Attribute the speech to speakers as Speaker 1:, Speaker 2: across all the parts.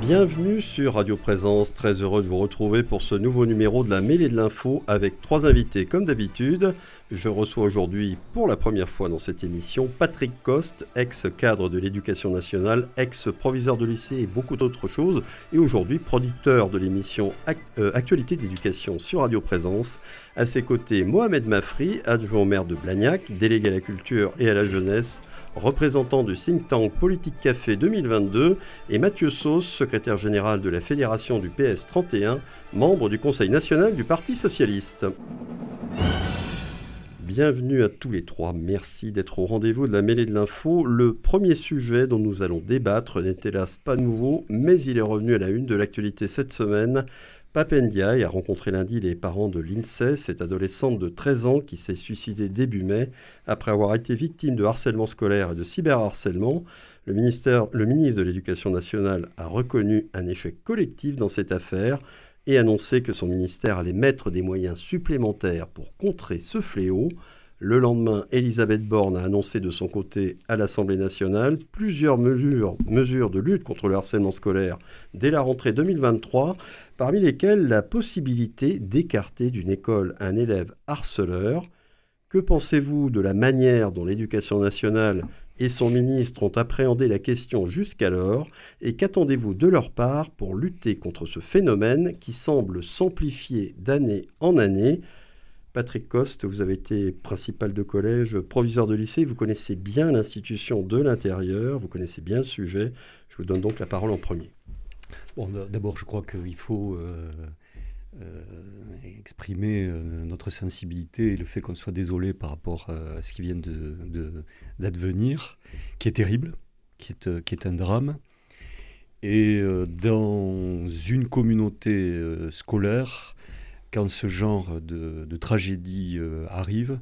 Speaker 1: Bienvenue sur Radio Présence, très heureux de vous retrouver pour ce nouveau numéro de la mêlée de l'info avec trois invités comme d'habitude. Je reçois aujourd'hui pour la première fois dans cette émission Patrick Coste, ex-cadre de l'éducation nationale, ex-proviseur de lycée et beaucoup d'autres choses, et aujourd'hui producteur de l'émission euh, Actualité de l'éducation sur Radio Présence. À ses côtés, Mohamed Mafri, adjoint au maire de Blagnac, délégué à la culture et à la jeunesse, représentant du think tank Politique Café 2022, et Mathieu Sauce, secrétaire général de la Fédération du PS 31, membre du Conseil national du Parti socialiste. Bienvenue à tous les trois. Merci d'être au rendez-vous de la mêlée de l'info. Le premier sujet dont nous allons débattre n'est hélas pas nouveau, mais il est revenu à la une de l'actualité cette semaine. Papendiaï a rencontré lundi les parents de l'INSEE, cette adolescente de 13 ans qui s'est suicidée début mai après avoir été victime de harcèlement scolaire et de cyberharcèlement. Le, ministre de l'Éducation nationale a reconnu un échec collectif dans cette affaire et annoncé que son ministère allait mettre des moyens supplémentaires pour contrer ce fléau. Le lendemain, Elisabeth Borne a annoncé de son côté à l'Assemblée nationale plusieurs mesures de lutte contre le harcèlement scolaire dès la rentrée 2023, parmi lesquelles la possibilité d'écarter d'une école un élève harceleur. Que pensez-vous de la manière dont l'éducation nationale et son ministre ont appréhendé la question jusqu'alors et qu'attendez-vous de leur part pour lutter contre ce phénomène qui semble s'amplifier d'année en année? Patrick Coste, vous avez été principal de collège, proviseur de lycée, vous connaissez bien l'institution de l'intérieur, vous connaissez bien le sujet. Je vous donne donc la parole en premier.
Speaker 2: D'abord, je crois qu'il faut euh, euh, exprimer euh, notre sensibilité et le fait qu'on soit désolé par rapport à ce qui vient d'advenir, qui est terrible, qui est, un drame. Et dans une communauté scolaire, quand ce genre de, tragédie arrive,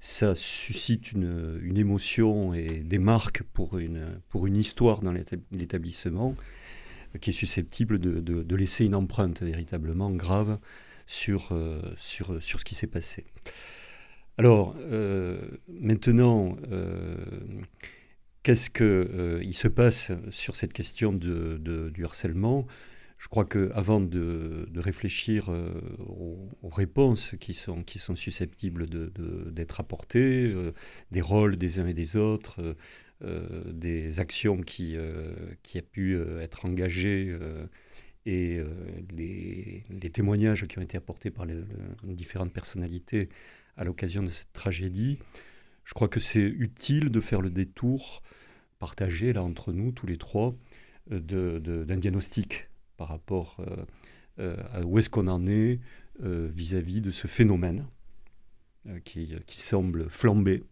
Speaker 2: ça suscite une, émotion et des marques pour une histoire dans l'établissement qui est susceptible de, laisser une empreinte véritablement grave sur, euh, sur ce qui s'est passé. Alors, euh, maintenant, euh, qu'est-ce qu'il se passe sur cette question du harcèlement? Je crois qu'avant de, de réfléchir aux, réponses qui sont, susceptibles d'être apportées, des rôles des uns et des autres, euh, des actions qui, euh, qui a pu euh, être engagées et les, témoignages qui ont été apportés par les, différentes personnalités à l'occasion de cette tragédie, je crois que c'est utile de faire le détour partagé là entre nous, tous les trois, d'un diagnostic par rapport à où est-ce qu'on en est vis-à-vis -vis de ce phénomène qui, qui, semble flamber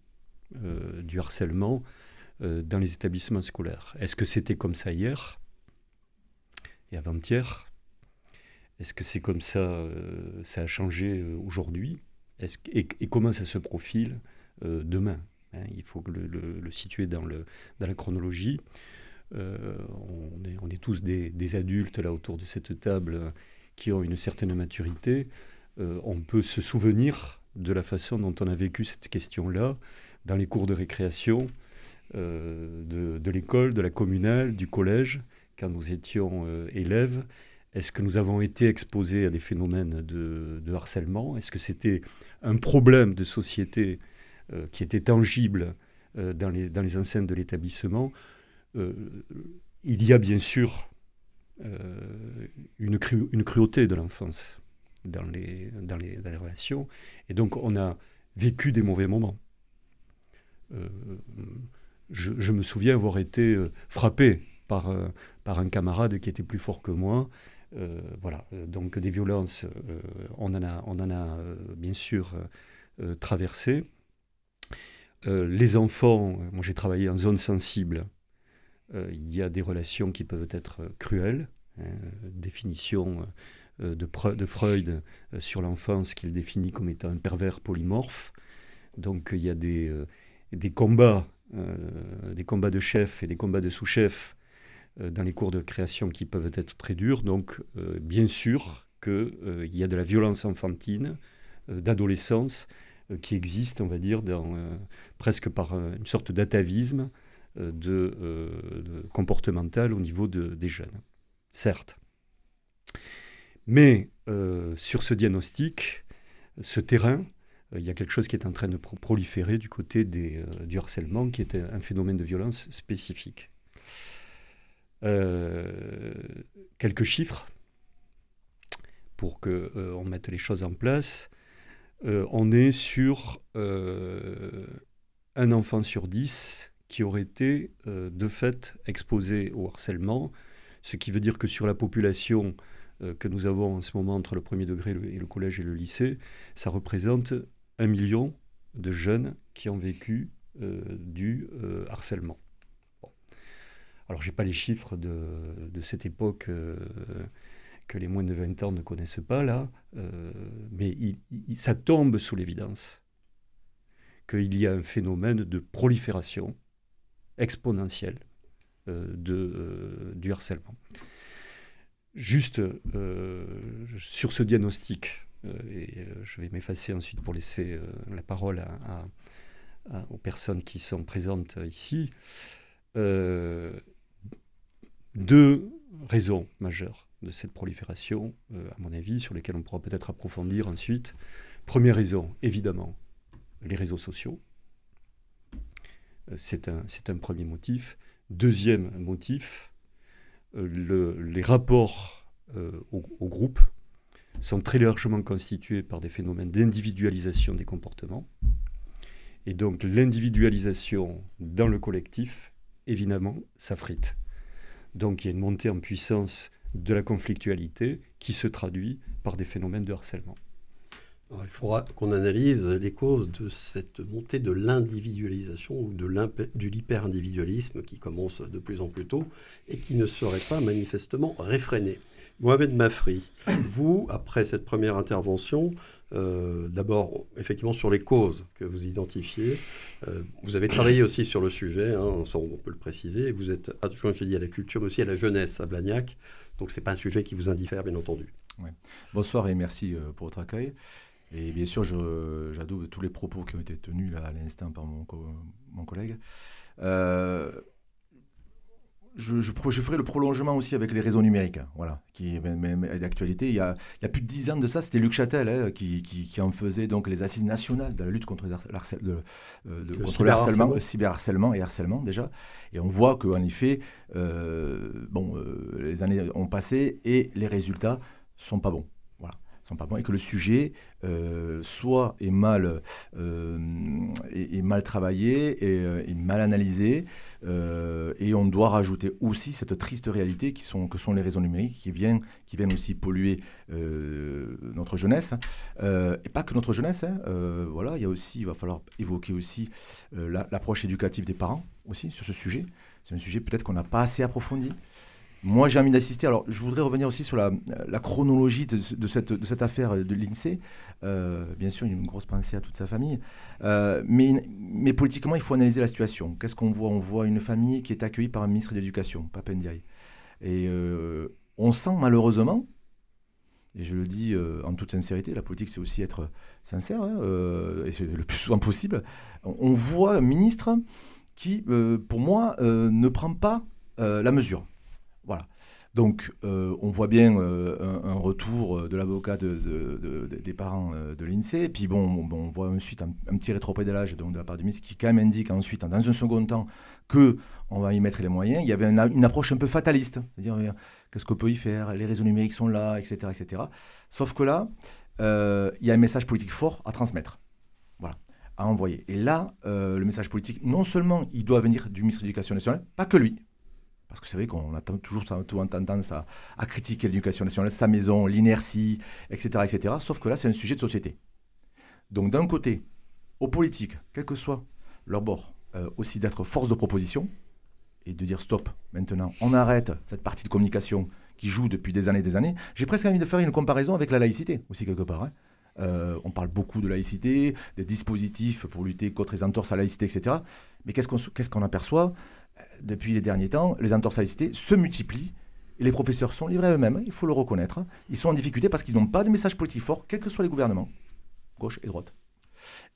Speaker 2: du harcèlement. euh, dans les établissements scolaires. Est-ce que c'était comme ça hier et avant-hier? Est-ce que c'est comme ça, euh, ça a changé euh, aujourd'hui? Et, comment ça se profile demain hein? Il faut le, situer dans, la chronologie. On est, tous des, adultes là autour de cette table qui ont une certaine maturité. on peut se souvenir de la façon dont on a vécu cette question-là dans les cours de récréation, euh, de, l'école, de la communale, du collège, quand nous étions euh, élèves Est-ce que nous avons été exposés à des phénomènes de, harcèlement? Est-ce que c'était un problème de société euh, qui était tangible dans, les, dans enceintes de l'établissement? Il y a bien sûr une, cruauté de l'enfance dans les relations. Et donc on a vécu des mauvais moments je, me souviens avoir été euh, frappé par, euh, par un camarade qui était plus fort que moi. Euh, voilà, donc des violences, on en a, on en a bien sûr traversé. les enfants, moi j'ai travaillé en zone sensible, il y a des relations qui peuvent être cruelles. Hein, définition de, de, Freud sur l'enfance qu'il définit comme étant un pervers polymorphe. Donc il y a des, des combats des combats de chefs et des combats de sous-chefs euh, dans les cours de création qui peuvent être très durs. Donc, euh, bien sûr qu'il y a de la violence enfantine, d'adolescence, qui existe, on va dire, presque par une sorte d'atavisme de, comportemental au niveau des jeunes. Certes. Mais sur ce diagnostic, ce terrain, il y a quelque chose qui est en train de proliférer du côté des, du harcèlement, qui est un phénomène de violence spécifique. Euh, quelques chiffres pour qu'on euh, on mette les choses en place. Euh, on est sur un enfant sur dix qui aurait été de fait exposé au harcèlement, ce qui veut dire que sur la population que nous avons en ce moment entre le premier degré et le collège et le lycée, ça représente un million de jeunes qui ont vécu du harcèlement. Alors, je n'ai pas les chiffres de, cette époque euh, que les moins de 20 ans ne connaissent pas, là, euh, mais ça tombe sous l'évidence qu'il y a un phénomène de prolifération exponentielle euh, du harcèlement. Juste sur ce diagnostic, et je vais m'effacer ensuite pour laisser la parole aux personnes qui sont présentes ici deux raisons majeures de cette prolifération, euh, à mon avis, sur lesquelles on pourra peut-être approfondir ensuite. Première raison, évidemment, les réseaux sociaux. Euh, c'est un, premier motif. Deuxième motif, euh, les rapports au, groupe sont très largement constitués par des phénomènes d'individualisation des comportements. Et donc l'individualisation dans le collectif, évidemment, s'affrite. Donc il y a une montée en puissance de la conflictualité qui se traduit par des phénomènes de harcèlement.
Speaker 1: il faudra qu'on analyse les causes de cette montée de l'individualisation ou de l'hyper-individualisme qui commence de plus en plus tôt et qui ne serait pas manifestement réfréné. Mohamed Mafri, vous, après cette première intervention, euh, d'abord, effectivement, sur les causes que vous identifiez. Euh, vous avez travaillé aussi sur le sujet, hein, on peut le préciser. Vous êtes adjoint, j'ai dit, à la culture, mais aussi à la jeunesse à Blagnac. Donc, ce n'est pas un sujet qui vous indiffère, bien entendu.
Speaker 3: Bonsoir et merci euh, pour votre accueil. Et bien sûr, j'adoube tous les propos qui ont été tenus à l'instant par mon, mon collègue je, je, ferai le prolongement aussi avec les réseaux numériques, voilà, qui est d'actualité. Il, y a, il y a plus de dix ans de ça, c'était Luc Châtel hein, qui, qui, en faisait donc les assises nationales de la lutte contre, le, euh, le, cyberharcèlement, cyberharcèlement et harcèlement déjà. Et on voit qu'en effet, euh, bon, euh, les années ont passé et les résultats sont pas bons et que le sujet euh, soit est mal, euh, est, mal travaillé et, euh, mal analysé et on doit rajouter aussi cette triste réalité qui sont, que sont les réseaux numériques qui viennent, qui viennent aussi polluer notre jeunesse. Et pas que notre jeunesse hein, voilà il y a aussi il va falloir évoquer aussi l'approche éducative des parents aussi sur ce sujet. C'est un sujet peut-être qu'on n'a pas assez approfondi moi, j'ai envie d'assister. Alors, je voudrais revenir aussi sur la, chronologie de, cette, affaire de l'INSEE. Euh, bien sûr, une grosse pensée à toute sa famille. Euh, mais, politiquement, il faut analyser la situation. Qu'est-ce qu'on voit? On voit une famille qui est accueillie par un ministre de l'Éducation, Papendiaï. Et euh, on sent malheureusement, et je le dis en toute sincérité, la politique, c'est aussi être sincère, hein, et c'est le plus souvent possible. On, voit un ministre qui, pour moi, ne prend pas la mesure. Voilà. Donc, euh, on voit bien euh, un, retour euh, de l'avocat des parents de l'INSEE. Et puis, bon, on voit ensuite un, petit rétropédalage de la part du ministre qui, quand même, indique ensuite, dans un second temps, qu'on va y mettre les moyens. Il y avait une, approche un peu fataliste. C'est-à-dire, qu'est-ce qu'on peut y faire Les réseaux numériques sont là, etc. etc. Sauf que là, il y a un message politique fort à transmettre. Voilà. À envoyer. Et là, le message politique, non seulement il doit venir du ministre de l'Éducation nationale, pas que lui, parce que c'est vrai qu'on a toujours tendance à, critiquer l'éducation nationale, sa maison, l'inertie, etc., etc. Sauf que là, c'est un sujet de société. Donc d'un côté, aux politiques, quel que soit leur bord, euh, aussi d'être force de proposition et de dire stop, maintenant, on arrête cette partie de communication qui joue depuis des années et des années. J'ai presque envie de faire une comparaison avec la laïcité aussi quelque part. Hein. Euh, on parle beaucoup de laïcité, des dispositifs pour lutter contre les entorses à la laïcité, etc. Mais qu'est-ce qu'on aperçoit? Depuis les derniers temps, les laïcité se multiplient Et les professeurs sont livrés à eux-mêmes, il faut le reconnaître. Ils sont en difficulté parce qu'ils n'ont pas de message politique fort, quels que soient les gouvernements, gauche et droite.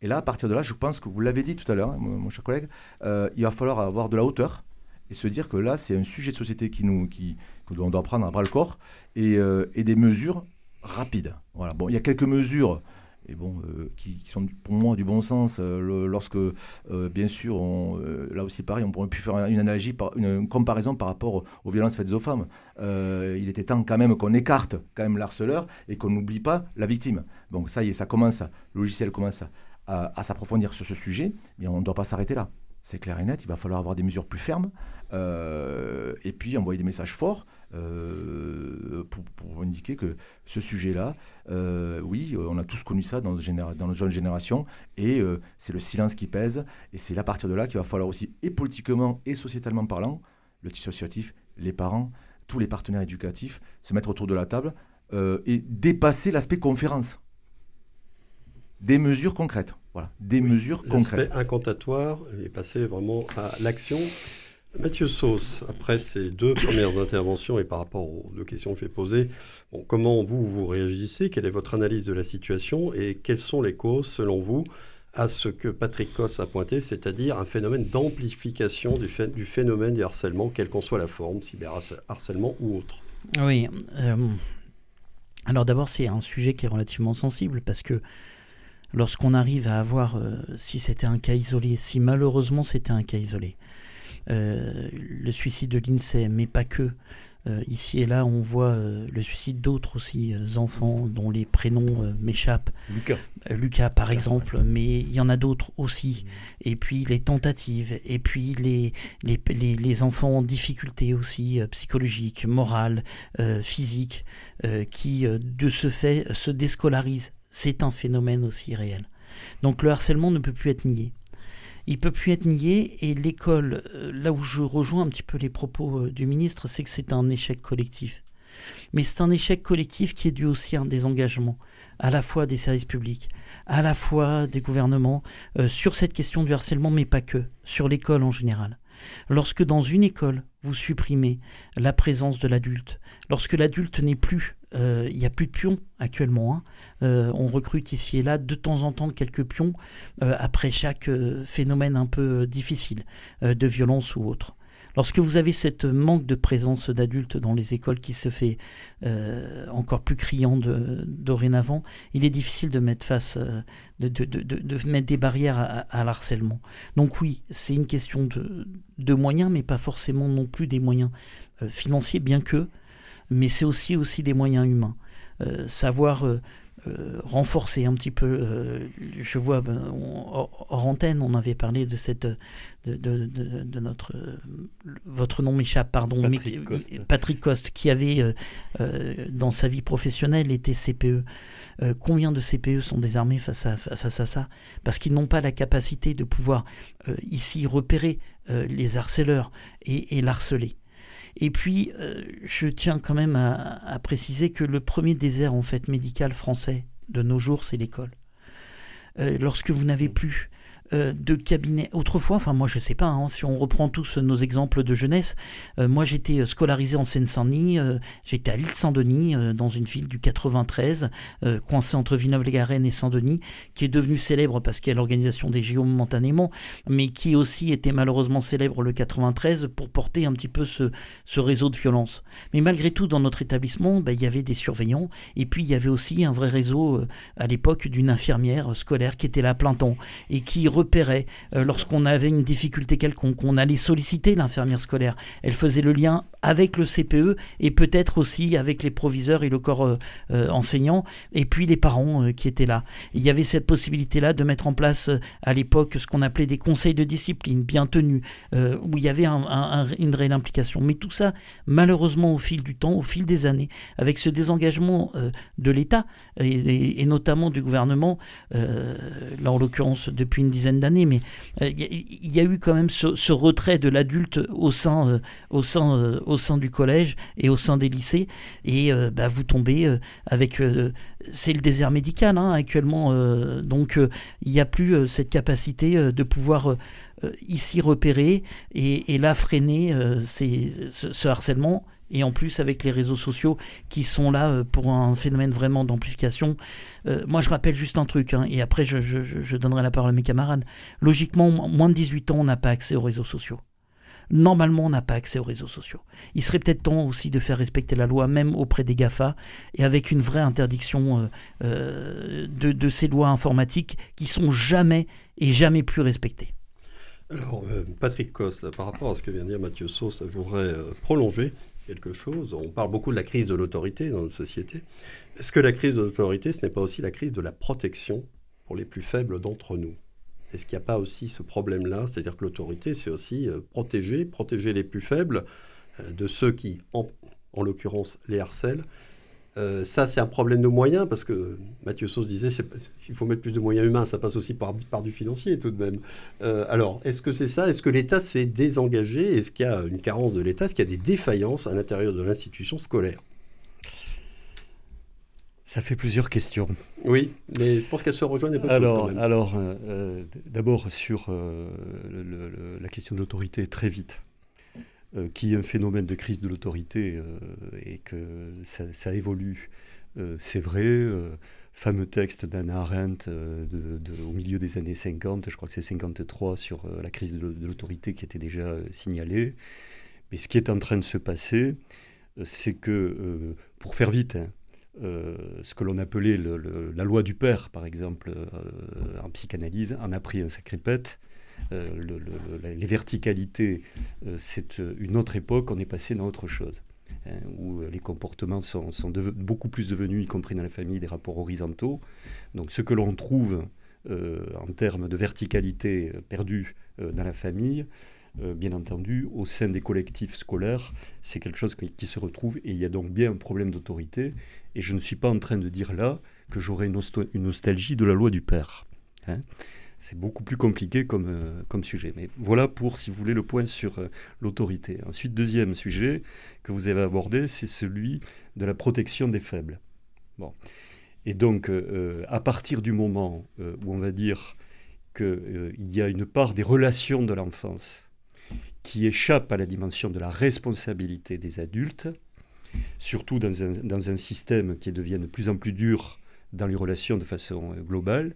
Speaker 3: Et là, à partir de là, je pense que vous l'avez dit tout à l'heure, hein, mon cher collègue, euh, il va falloir avoir de la hauteur et se dire que là, c'est un sujet de société qui nous, qui, que doit prendre à bras le corps et, euh, et des mesures rapides. Voilà. Bon, il y a quelques mesures et bon, euh, qui, sont pour moi du bon sens euh, lorsque, bien sûr, on, là aussi pareil, on pourrait plus faire une analogie, par, une comparaison par rapport aux violences faites aux femmes. il était temps quand même qu'on écarte quand même l'harceleur et qu'on n'oublie pas la victime. Donc ça y est, ça commence, le logiciel commence à, à s'approfondir sur ce sujet, mais on ne doit pas s'arrêter là c'est clair et net, il va falloir avoir des mesures plus fermes euh, et puis envoyer des messages forts euh, pour, indiquer que ce sujet-là, euh, oui, on a tous connu ça dans notre, dans notre jeune génération et c'est le silence qui pèse et c'est à partir de là qu'il va falloir aussi, et politiquement et sociétalement parlant, le tissu associatif, les parents, tous les partenaires éducatifs, se mettre autour de la table et dépasser l'aspect conférence des mesures concrètes. Voilà, des mesures concrètes.
Speaker 1: incantatoire est passé vraiment à l'action. Mathieu Sauce, après ces deux premières interventions et par rapport aux deux questions que j'ai posées, comment vous, vous réagissez? Quelle est votre analyse de la situation? Et quelles sont les causes, selon vous, à ce que Patrick Coss a pointé, c'est-à-dire un phénomène d'amplification du, phénomène du harcèlement, quelle qu'en soit la forme, cyberharcèlement ou autre?
Speaker 4: Oui. Euh, alors d'abord, c'est un sujet qui est relativement sensible parce que lorsqu'on arrive à avoir, euh, si c'était un cas isolé, si malheureusement c'était un cas isolé, le suicide de l'INSEE, mais pas que. Euh, ici et là, on voit le suicide d'autres aussi enfants dont les prénoms m'échappent.
Speaker 2: Lucas.
Speaker 4: Lucas, par exemple, mais il y en a d'autres aussi. Mm. Et puis les tentatives, et puis les, les, les, enfants en difficulté aussi psychologiques, morales, physiques, qui de ce fait se déscolarisent c'est un phénomène aussi réel. Donc le harcèlement ne peut plus être nié. Il peut plus être nié et l'école, euh, là où je rejoins un petit peu les propos euh, du ministre, c'est que c'est un échec collectif. Mais c'est un échec collectif qui est dû aussi à un désengagement, à la fois des services publics, à la fois des gouvernements, euh, sur cette question du harcèlement, mais pas que, sur l'école en général. Lorsque dans une école, vous supprimez la présence de l'adulte, lorsque l'adulte n'est plus euh, il n'y a plus de pions actuellement. Hein. Euh, on recrute ici et là de temps en temps quelques pions euh, après chaque phénomène un peu difficile de violence ou autre. Lorsque vous avez cette manque de présence d'adultes dans les écoles qui se fait encore plus criant dorénavant, il est difficile de mettre face, de, mettre des barrières à, l'harcèlement. Donc oui, c'est une question de, moyens, mais pas forcément non plus des moyens financiers, bien que mais c'est aussi, aussi des moyens humains. Euh, savoir euh, euh, renforcer un petit peu. je vois, ben, hors antenne, on avait parlé de cette. de, de, de, notre. votre nom m'échappe, pardon.
Speaker 2: Patrick, mais, Coste.
Speaker 4: Patrick Coste, qui avait, dans sa vie professionnelle, été CPE. combien de CPE sont désarmés face à, face à ça? Parce qu'ils n'ont pas la capacité de pouvoir ici repérer les harceleurs et, et l'harceler. Et puis, euh, je tiens quand même à, préciser que le premier désert en fait médical français de nos jours, c'est l'école. Euh, lorsque vous n'avez plus euh, de cabinets. Autrefois, enfin moi je sais pas, hein, si on reprend tous nos exemples de jeunesse, euh, moi j'étais euh, scolarisé en Seine-Saint-Denis, j'étais à l'île Saint-Denis, dans une ville du 93, coincée entre Villeneuve-les-Garennes et Saint-Denis, qui est devenue célèbre parce qu'il y a l'organisation des JO momentanément, mais qui aussi était malheureusement célèbre le 93 pour porter un petit peu ce, réseau de violence. Mais malgré tout, dans notre établissement, ben, il y avait des surveillants, et puis il y avait aussi un vrai réseau à l'époque d'une infirmière scolaire qui était là à plein temps, et qui repérait euh, lorsqu'on avait une difficulté quelconque. On allait solliciter l'infirmière scolaire. Elle faisait le lien avec le CPE et peut-être aussi avec les proviseurs et le corps euh, euh, enseignant et puis les parents qui étaient là. Il y avait cette possibilité-là de mettre en place à l'époque ce qu'on appelait des conseils de discipline bien tenus, où il y avait une réelle implication. Mais tout ça, malheureusement, au fil du temps, au fil des années, avec ce désengagement de l'État et, notamment du gouvernement, là en l'occurrence depuis une dizaine d'années, mais il euh, y, a eu quand même ce, retrait de l'adulte au sein, euh, au, sein, euh, au sein du collège et au sein des lycées, et bah, vous tombez avec... c'est le désert médical hein, actuellement, donc il n'y a plus cette capacité de pouvoir ici repérer et, là freiner ce, ce, harcèlement Et en plus, avec les réseaux sociaux qui sont là pour un phénomène vraiment d'amplification. moi, je rappelle juste un truc, hein, et après, je, donnerai la parole à mes camarades. Logiquement, moins de 18 ans, on n'a pas accès aux réseaux sociaux normalement on n'a pas accès aux réseaux sociaux. Il serait peut-être temps aussi de faire respecter la loi, même auprès des GAFA, et avec une vraie interdiction euh, euh, de, ces lois informatiques qui sont jamais et jamais plus respectées.
Speaker 1: Alors, euh, Patrick Coste, par rapport à ce que vient de dire Mathieu Sauce, je voudrais prolonger quelque chose. On parle beaucoup de la crise de l'autorité dans notre société. Est-ce que la crise de l'autorité, ce n'est pas aussi la crise de la protection pour les plus faibles d'entre nous? Est-ce qu'il n'y a pas aussi ce problème-là? C'est-à-dire que l'autorité, c'est aussi euh, protéger, protéger les plus faibles euh, de ceux qui, en, l'occurrence, les harcèlent. Euh, ça, c'est un problème de moyens, parce que Mathieu Sauce disait qu'il faut mettre plus de moyens humains, ça passe aussi par, par du financier tout de même. alors, est-ce que c'est ça? Est-ce que l'État s'est désengagé? Est-ce qu'il y a une carence de l'État? Est-ce qu'il y a des défaillances à l'intérieur de l'institution scolaire?
Speaker 2: Ça fait plusieurs questions.
Speaker 1: Oui, mais je pense qu'elles se rejoignent
Speaker 2: pas Alors, alors euh, euh, d'abord sur euh, la question de l'autorité, très vite, qui est un phénomène de crise de l'autorité et que ça, évolue, c'est vrai. fameux texte d'Anna Arendt au milieu des années 50, je crois que c'est 53, sur la crise de l'autorité qui était déjà signalée. Mais ce qui est en train de se passer, c'est que, pour faire vite, hein, euh, ce que l'on appelait la loi du père, par exemple, euh, en psychanalyse, en a pris un sacré pète. Euh, les verticalités, c'est une autre époque, on est passé dans autre chose, hein, où les comportements sont, beaucoup plus devenus, y compris dans la famille, des rapports horizontaux. Donc ce que l'on trouve en termes de verticalité perdue dans la famille, bien entendu, au sein des collectifs scolaires, c'est quelque chose qui, se retrouve et il y a donc bien un problème d'autorité et je ne suis pas en train de dire là que j'aurais une, nostalgie de la loi du père. Hein. C'est beaucoup plus compliqué comme, euh, comme sujet. Mais voilà pour, si vous voulez, le point sur euh, l'autorité. Ensuite, deuxième sujet que vous avez abordé, c'est celui de la protection des faibles. Bon. Et donc, euh, à partir du moment où on va dire qu'il y a une part des relations de l'enfance qui échappe à la dimension de la responsabilité des adultes, surtout dans un, dans un, système qui devient de plus en plus dur dans les relations de façon globale,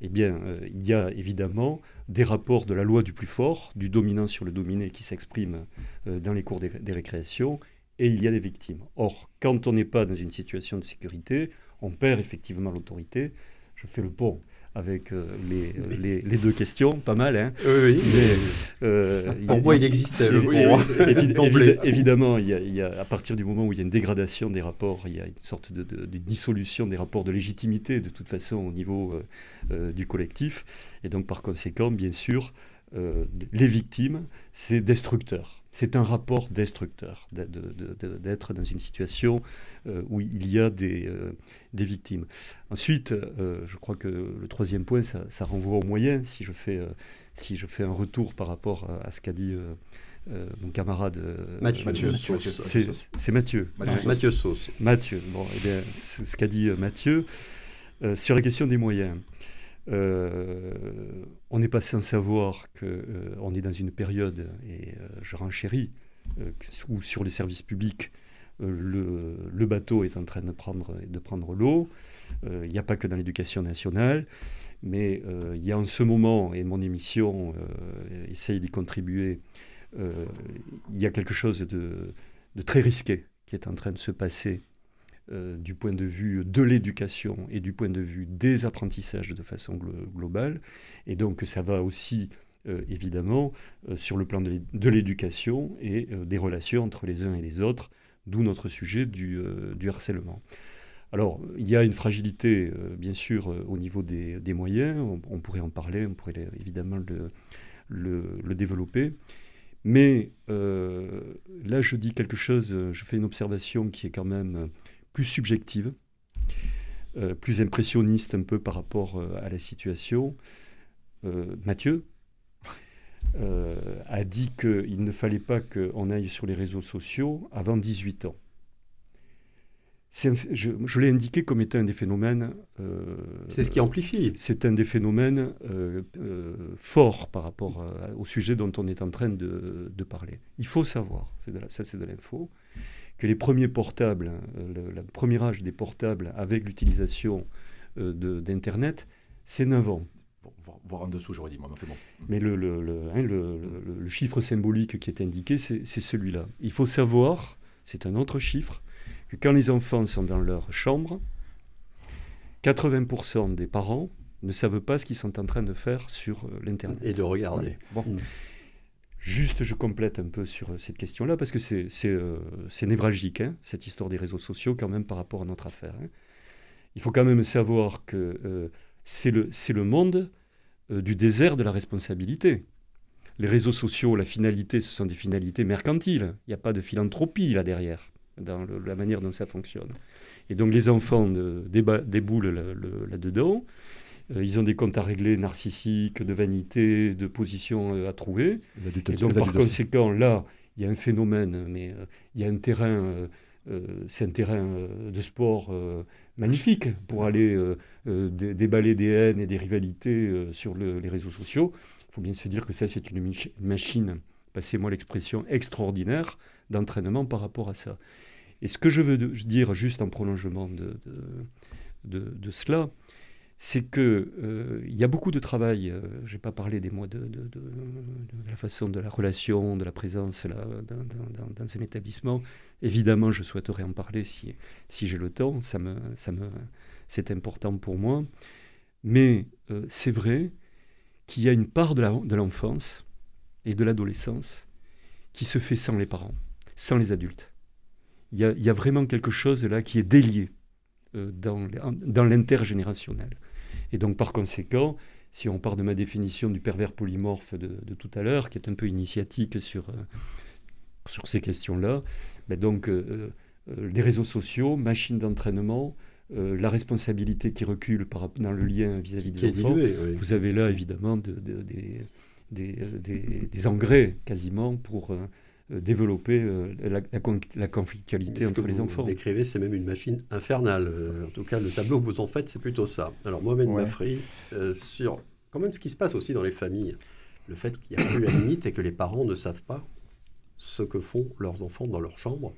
Speaker 2: eh bien, euh, il y a évidemment des rapports de la loi du plus fort, du dominant sur le dominé qui s'expriment euh, dans les cours des, récréations, et il y a des victimes. Or, quand on n'est pas dans une situation de sécurité, on perd effectivement l'autorité. Je fais le pont avec euh, les, les, les, deux questions, pas mal. Hein
Speaker 1: oui, oui. euh, Pour moi, il existe le
Speaker 2: évi évidemment, il y, a, il y, a, à partir du moment où il y a une dégradation des rapports, il y a une sorte de, de, de dissolution des rapports de légitimité, de toute façon, au niveau euh, euh du collectif. Et donc, par conséquent, bien sûr, euh, les victimes, c'est destructeur. C'est un rapport destructeur d'être dans une situation euh, où il y a des, euh, des victimes. Ensuite, je crois que le troisième point, ça, renvoie aux moyens. Si je, fais, si je fais un retour par rapport à, ce qu'a dit mon camarade
Speaker 1: Mathieu,
Speaker 2: c'est Mathieu.
Speaker 1: Mathieu, Sauce.
Speaker 2: Mathieu. Bon, eh bien, ce qu'a dit Mathieu sur la question des moyens. Euh, on n'est pas sans savoir qu'on euh, est dans une période, et euh, je renchéris, où sur les services publics, le, bateau est en train de prendre, l'eau. Il n'y a pas que dans l'éducation nationale, mais il y a en ce moment, et mon émission essaye d'y contribuer, il y a quelque chose de très risqué qui est en train de se passer euh, du point de vue de l'éducation et du point de vue des apprentissages de façon globale. Et donc ça va aussi, euh, évidemment, euh, sur le plan de l'éducation et des relations entre les uns et les autres, d'où notre sujet du, harcèlement. Alors, il y a une fragilité, bien sûr, au niveau des, moyens, on, pourrait en parler, on pourrait évidemment le, le développer. Mais là, je dis quelque chose, je fais une observation qui est quand même plus subjective, euh, plus impressionniste un peu par rapport euh, à la situation. Euh, Mathieu a dit qu'il ne fallait pas qu'on aille sur les réseaux sociaux avant 18 ans. je, l'ai indiqué comme étant un des phénomènes.
Speaker 1: c'est ce qui amplifie.
Speaker 2: C'est un des phénomènes forts par rapport au sujet dont on est en train de, parler. Il faut savoir, ça c'est de l'info, que les premiers portables, le, premier âge des portables avec l'utilisation d'Internet, c'est 9 ans.
Speaker 3: Voir en dessous, j'aurais dit, moi,
Speaker 2: bon. Mais le, hein, le, chiffre symbolique qui est indiqué, c'est celui-là. Il faut savoir, c'est un autre chiffre, que quand les enfants sont dans leur chambre, 80% des parents ne savent pas ce qu'ils sont en train de faire sur euh, l'Internet.
Speaker 1: Et de regarder.
Speaker 2: Bon. Mm. Juste, je complète un peu sur euh, cette question-là, parce que c'est euh, névralgique, hein, cette histoire des réseaux sociaux, quand même, par rapport à notre affaire. Hein. Il faut quand même savoir que c'est le, monde du désert de la responsabilité. Les réseaux sociaux, la finalité, ce sont des finalités mercantiles. Il n'y a pas de philanthropie là derrière, dans la manière dont ça fonctionne. Et donc les enfants déboulent là-dedans. Euh, ils ont des comptes à régler narcissiques, de vanité, de position euh, à trouver. et donc par conséquent, là, il y a un phénomène, mais euh, il y a un terrain, c'est un terrain de sport magnifique pour aller déballer des haines et des rivalités sur les réseaux sociaux. Il faut bien se dire que ça, c'est une machine, passez-moi l'expression, extraordinaire d'entraînement par rapport à ça. Et ce que je veux dire juste en prolongement de, de, cela, c'est qu'il euh, y a beaucoup de travail, euh, je n'ai pas parlé des mois de, la façon de la relation, de la présence dans, dans, un établissement. Évidemment, je souhaiterais en parler si, si j'ai le temps, ça me, ça me, c'est important pour moi. Mais euh, c'est vrai qu'il y a une part de l'enfance et de l'adolescence qui se fait sans les parents, sans les adultes il y, a vraiment quelque chose là qui est délié euh, dans, dans l'intergénérationnel. Et donc par conséquent, si on part de ma définition du pervers polymorphe de, tout à l'heure, qui est un peu initiatique sur, euh, sur ces questions-là, ben donc euh, les réseaux sociaux, machines d'entraînement, la responsabilité qui recule par, dans le lien vis-à-vis des enfants, vous avez là évidemment de, des, des, des, engrais quasiment pour euh, développer euh, la, la, conflictualité entre les enfants.
Speaker 1: Vous décrivez, c'est même une machine infernale. Euh, en tout cas, le tableau que vous en faites, c'est plutôt ça. Alors, Mohamed ouais. Mafri, sur quand même ce qui se passe aussi dans les familles, le fait qu'il n'y a plus la limite et que les parents ne savent pas ce que font leurs enfants dans leur chambre.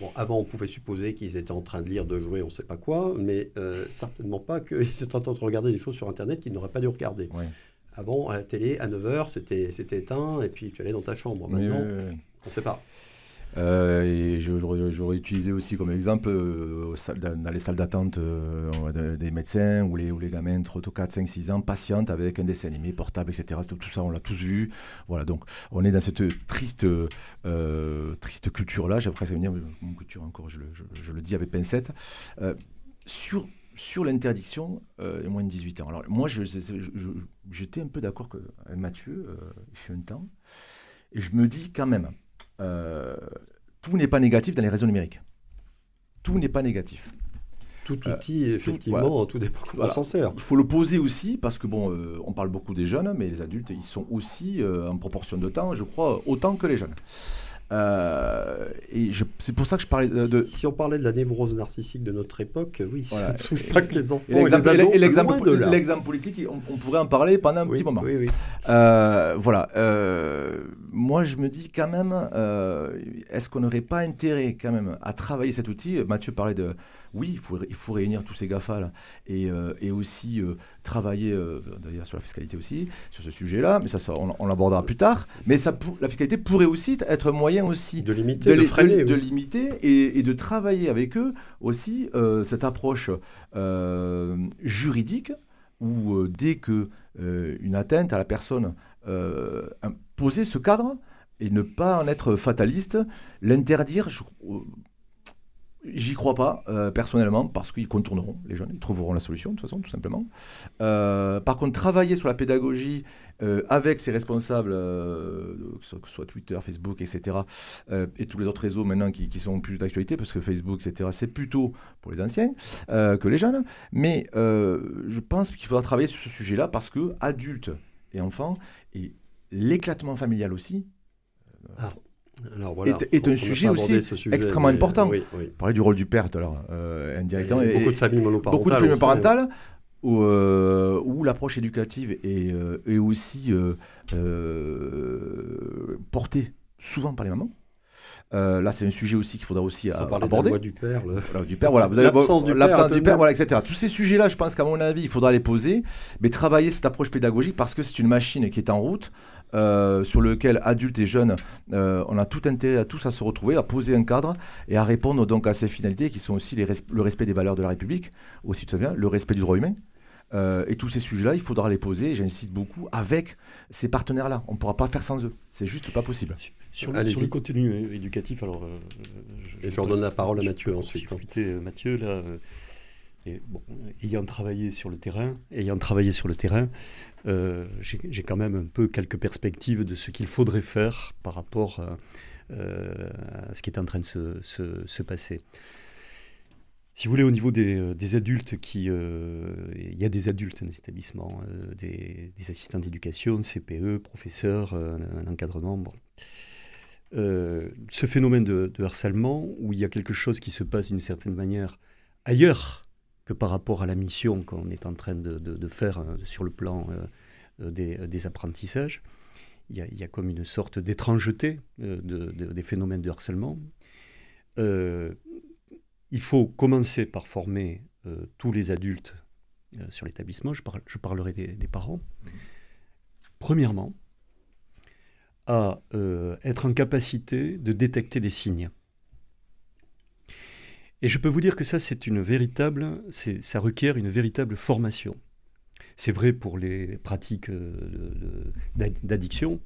Speaker 1: Bon, avant, on pouvait supposer qu'ils étaient en train de lire, de jouer, on ne sait pas quoi, mais certainement pas qu'ils étaient en train de regarder des choses sur Internet qu'ils n'auraient pas dû regarder. Avant, à la télé, à 9h, c'était éteint, et puis tu allais dans ta chambre. Maintenant, on ne sait pas.
Speaker 3: Euh, et j'aurais utilisé aussi comme exemple euh, dans les salles d'attente euh, des médecins où les, gamins entre 4, 5, 6 ans patientent avec un dessin animé portable, etc. Tout ça, on l'a tous vu. Voilà, donc on est dans cette triste, triste culture-là. J'ai presque venir, mon culture encore, je, je, le dis avec pincette. sur l'interdiction euh, moins de 18 ans. Alors moi, j'étais un peu d'accord avec Mathieu, il fait un temps, et je me dis quand même, euh, tout n'est pas négatif dans les réseaux numériques. Tout n'est pas négatif.
Speaker 1: Tout euh, outil, effectivement, tout, dépend comment on s'en sert.
Speaker 3: Il faut le poser aussi, parce que bon, euh, on parle beaucoup des jeunes, mais les adultes, ils sont aussi en proportion de temps, je crois, autant que les jeunes. Euh, et c'est pour ça que je parlais de,
Speaker 1: Si on parlait de la névrose narcissique de notre époque, oui,
Speaker 3: ça ne touche pas que les enfants et l'exemple politique, on, pourrait en parler pendant un petit moment. Oui, euh, voilà. Euh, moi, je me dis quand même, est-ce qu'on n'aurait pas intérêt quand même à travailler cet outil? Mathieu parlait de oui, il faut, il faut réunir tous ces GAFA et, euh, et, aussi euh, travailler euh, d'ailleurs sur la fiscalité aussi, sur ce sujet-là, mais ça, on, l'abordera plus tard. Mais ça, la fiscalité pourrait aussi être moyen aussi
Speaker 1: de limiter, de,
Speaker 3: de, limiter et, de travailler avec eux aussi cette approche juridique où dès que une atteinte à la personne poser ce cadre et ne pas en être fataliste, l'interdire, J'y crois pas, euh, personnellement, parce qu'ils contourneront, les jeunes, ils trouveront la solution, de toute façon, tout simplement. Euh, par contre, travailler sur la pédagogie euh, avec ses responsables, que ce soit Twitter, Facebook, etc., et tous les autres réseaux maintenant qui, qui sont plus d'actualité, parce que Facebook, etc., c'est plutôt pour les anciens que les jeunes. Mais je pense qu'il faudra travailler sur ce sujet-là, parce que adultes et enfants, et l'éclatement familial aussi, ah est, un sujet aussi extrêmement important. Oui, Parler du rôle du père tout à l'heure, euh, indirectement.
Speaker 1: beaucoup de familles monoparentales.
Speaker 3: Beaucoup de familles monoparentales. Où, euh, où l'approche éducative est, euh, est aussi portée souvent par les mamans. Euh, là, c'est un sujet aussi qu'il faudra aussi
Speaker 1: Sans la
Speaker 3: aborder.
Speaker 1: loi du père. le-
Speaker 3: Voilà, du père, voilà. Vous avez
Speaker 1: L'absence du père,
Speaker 3: l'absence du père, voilà, etc. Tous ces sujets-là, je pense qu'à mon avis, il faudra les poser, mais travailler cette approche pédagogique parce que c'est une machine qui est en route. Euh, sur lequel adultes et jeunes, euh, on a tout intérêt à tous à se retrouver, à poser un cadre et à répondre donc à ces finalités qui sont aussi les res- le respect des valeurs de la République, aussi tu bien, le respect du droit humain. Euh, et tous ces sujets-là, il faudra les poser, j'insiste beaucoup, avec ces partenaires-là. On ne pourra pas faire sans eux. C'est juste pas possible.
Speaker 2: Sur, le,
Speaker 1: Allez-y.
Speaker 2: sur le contenu éducatif, alors. euh,
Speaker 1: Et je redonne la parole à Mathieu
Speaker 2: je-
Speaker 1: ensuite,
Speaker 2: si
Speaker 1: hein.
Speaker 2: Mathieu, là, euh, ayant travaillé sur le terrain, ayant travaillé sur le terrain, euh, j'ai quand même un peu quelques perspectives de ce qu'il faudrait faire par rapport euh, euh, à ce qui est en train de se, se- se passer. Si vous voulez, au niveau des, adultes, qui, il y a des adultes dans les établissements, des, assistants d'éducation, CPE, professeurs, un, encadrement. Ce phénomène de harcèlement, où il y a quelque chose qui se passe d'une certaine manière ailleurs que par rapport à la mission qu'on est en train de, faire euh, sur le plan euh, euh, des, apprentissages, il y, a, comme une sorte d'étrangeté de- de- des phénomènes de harcèlement. Il faut commencer par former tous les adultes sur l'établissement. Je, parle- je parlerai des, parents. Premièrement, à être en capacité de détecter des signes. Et je peux vous dire que ça, c'est une véritable, ça requiert une véritable formation. C'est vrai pour les pratiques euh, d'addiction,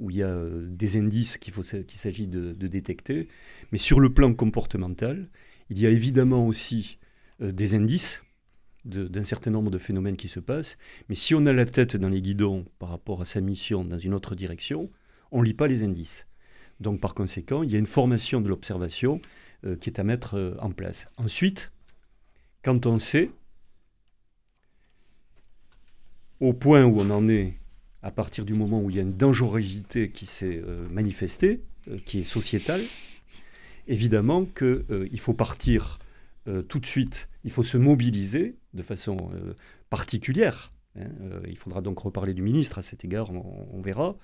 Speaker 2: où il y a euh, des indices qu'il s'agit de, de détecter, mais sur le plan comportemental, il y a évidemment aussi euh, des indices d'un certain nombre de phénomènes qui se passent, mais si on a la tête dans les guidons par rapport à sa mission dans une autre direction, on ne lit pas les indices. Donc par conséquent, il y a une formation de l'observation euh, qui est à mettre euh, en place. Ensuite, quand on sait, au point où on en est, à partir du moment où il y a une dangerosité qui s'est euh, manifestée, qui est sociétale, évidemment qu'il faut partir tout de suite, il faut se mobiliser de façon particulière. hein. Il faudra donc reparler du ministre à cet égard, on, verra.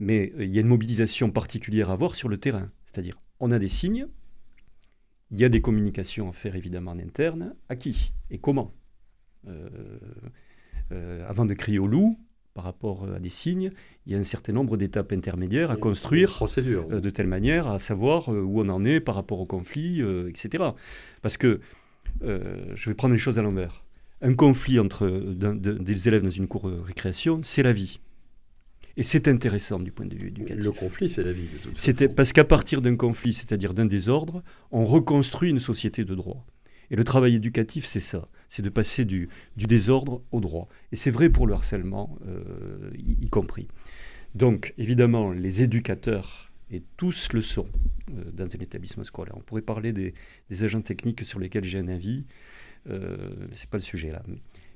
Speaker 2: Mais il y a une mobilisation particulière à avoir sur le terrain. C'est-à-dire, on a des signes, il y a des communications à faire évidemment en interne. À qui et comment Euh, euh, Avant de crier au loup, par rapport à des signes, il y a un certain nombre d'étapes intermédiaires à construire
Speaker 1: Procédure.
Speaker 2: euh, de telle manière à savoir euh, où on en est par rapport au conflit, euh, etc. Parce que, euh, je vais prendre les choses à l'envers. Un conflit entre euh, des élèves dans une cour de récréation, c'est la vie. Et c'est intéressant du point de vue éducatif.
Speaker 1: Le conflit, c'est la vie. de toute
Speaker 2: C'était
Speaker 1: façon.
Speaker 2: parce qu'à partir d'un conflit, c'est-à-dire d'un désordre, on reconstruit une société de droit. Et le travail éducatif, c'est ça, c'est de passer du, du désordre au droit. Et c'est vrai pour le harcèlement, euh, y, y compris. Donc, évidemment, les éducateurs, et tous le sont euh, dans un établissement scolaire. On pourrait parler des, des agents techniques sur lesquels j'ai un avis, euh, c'est pas le sujet là.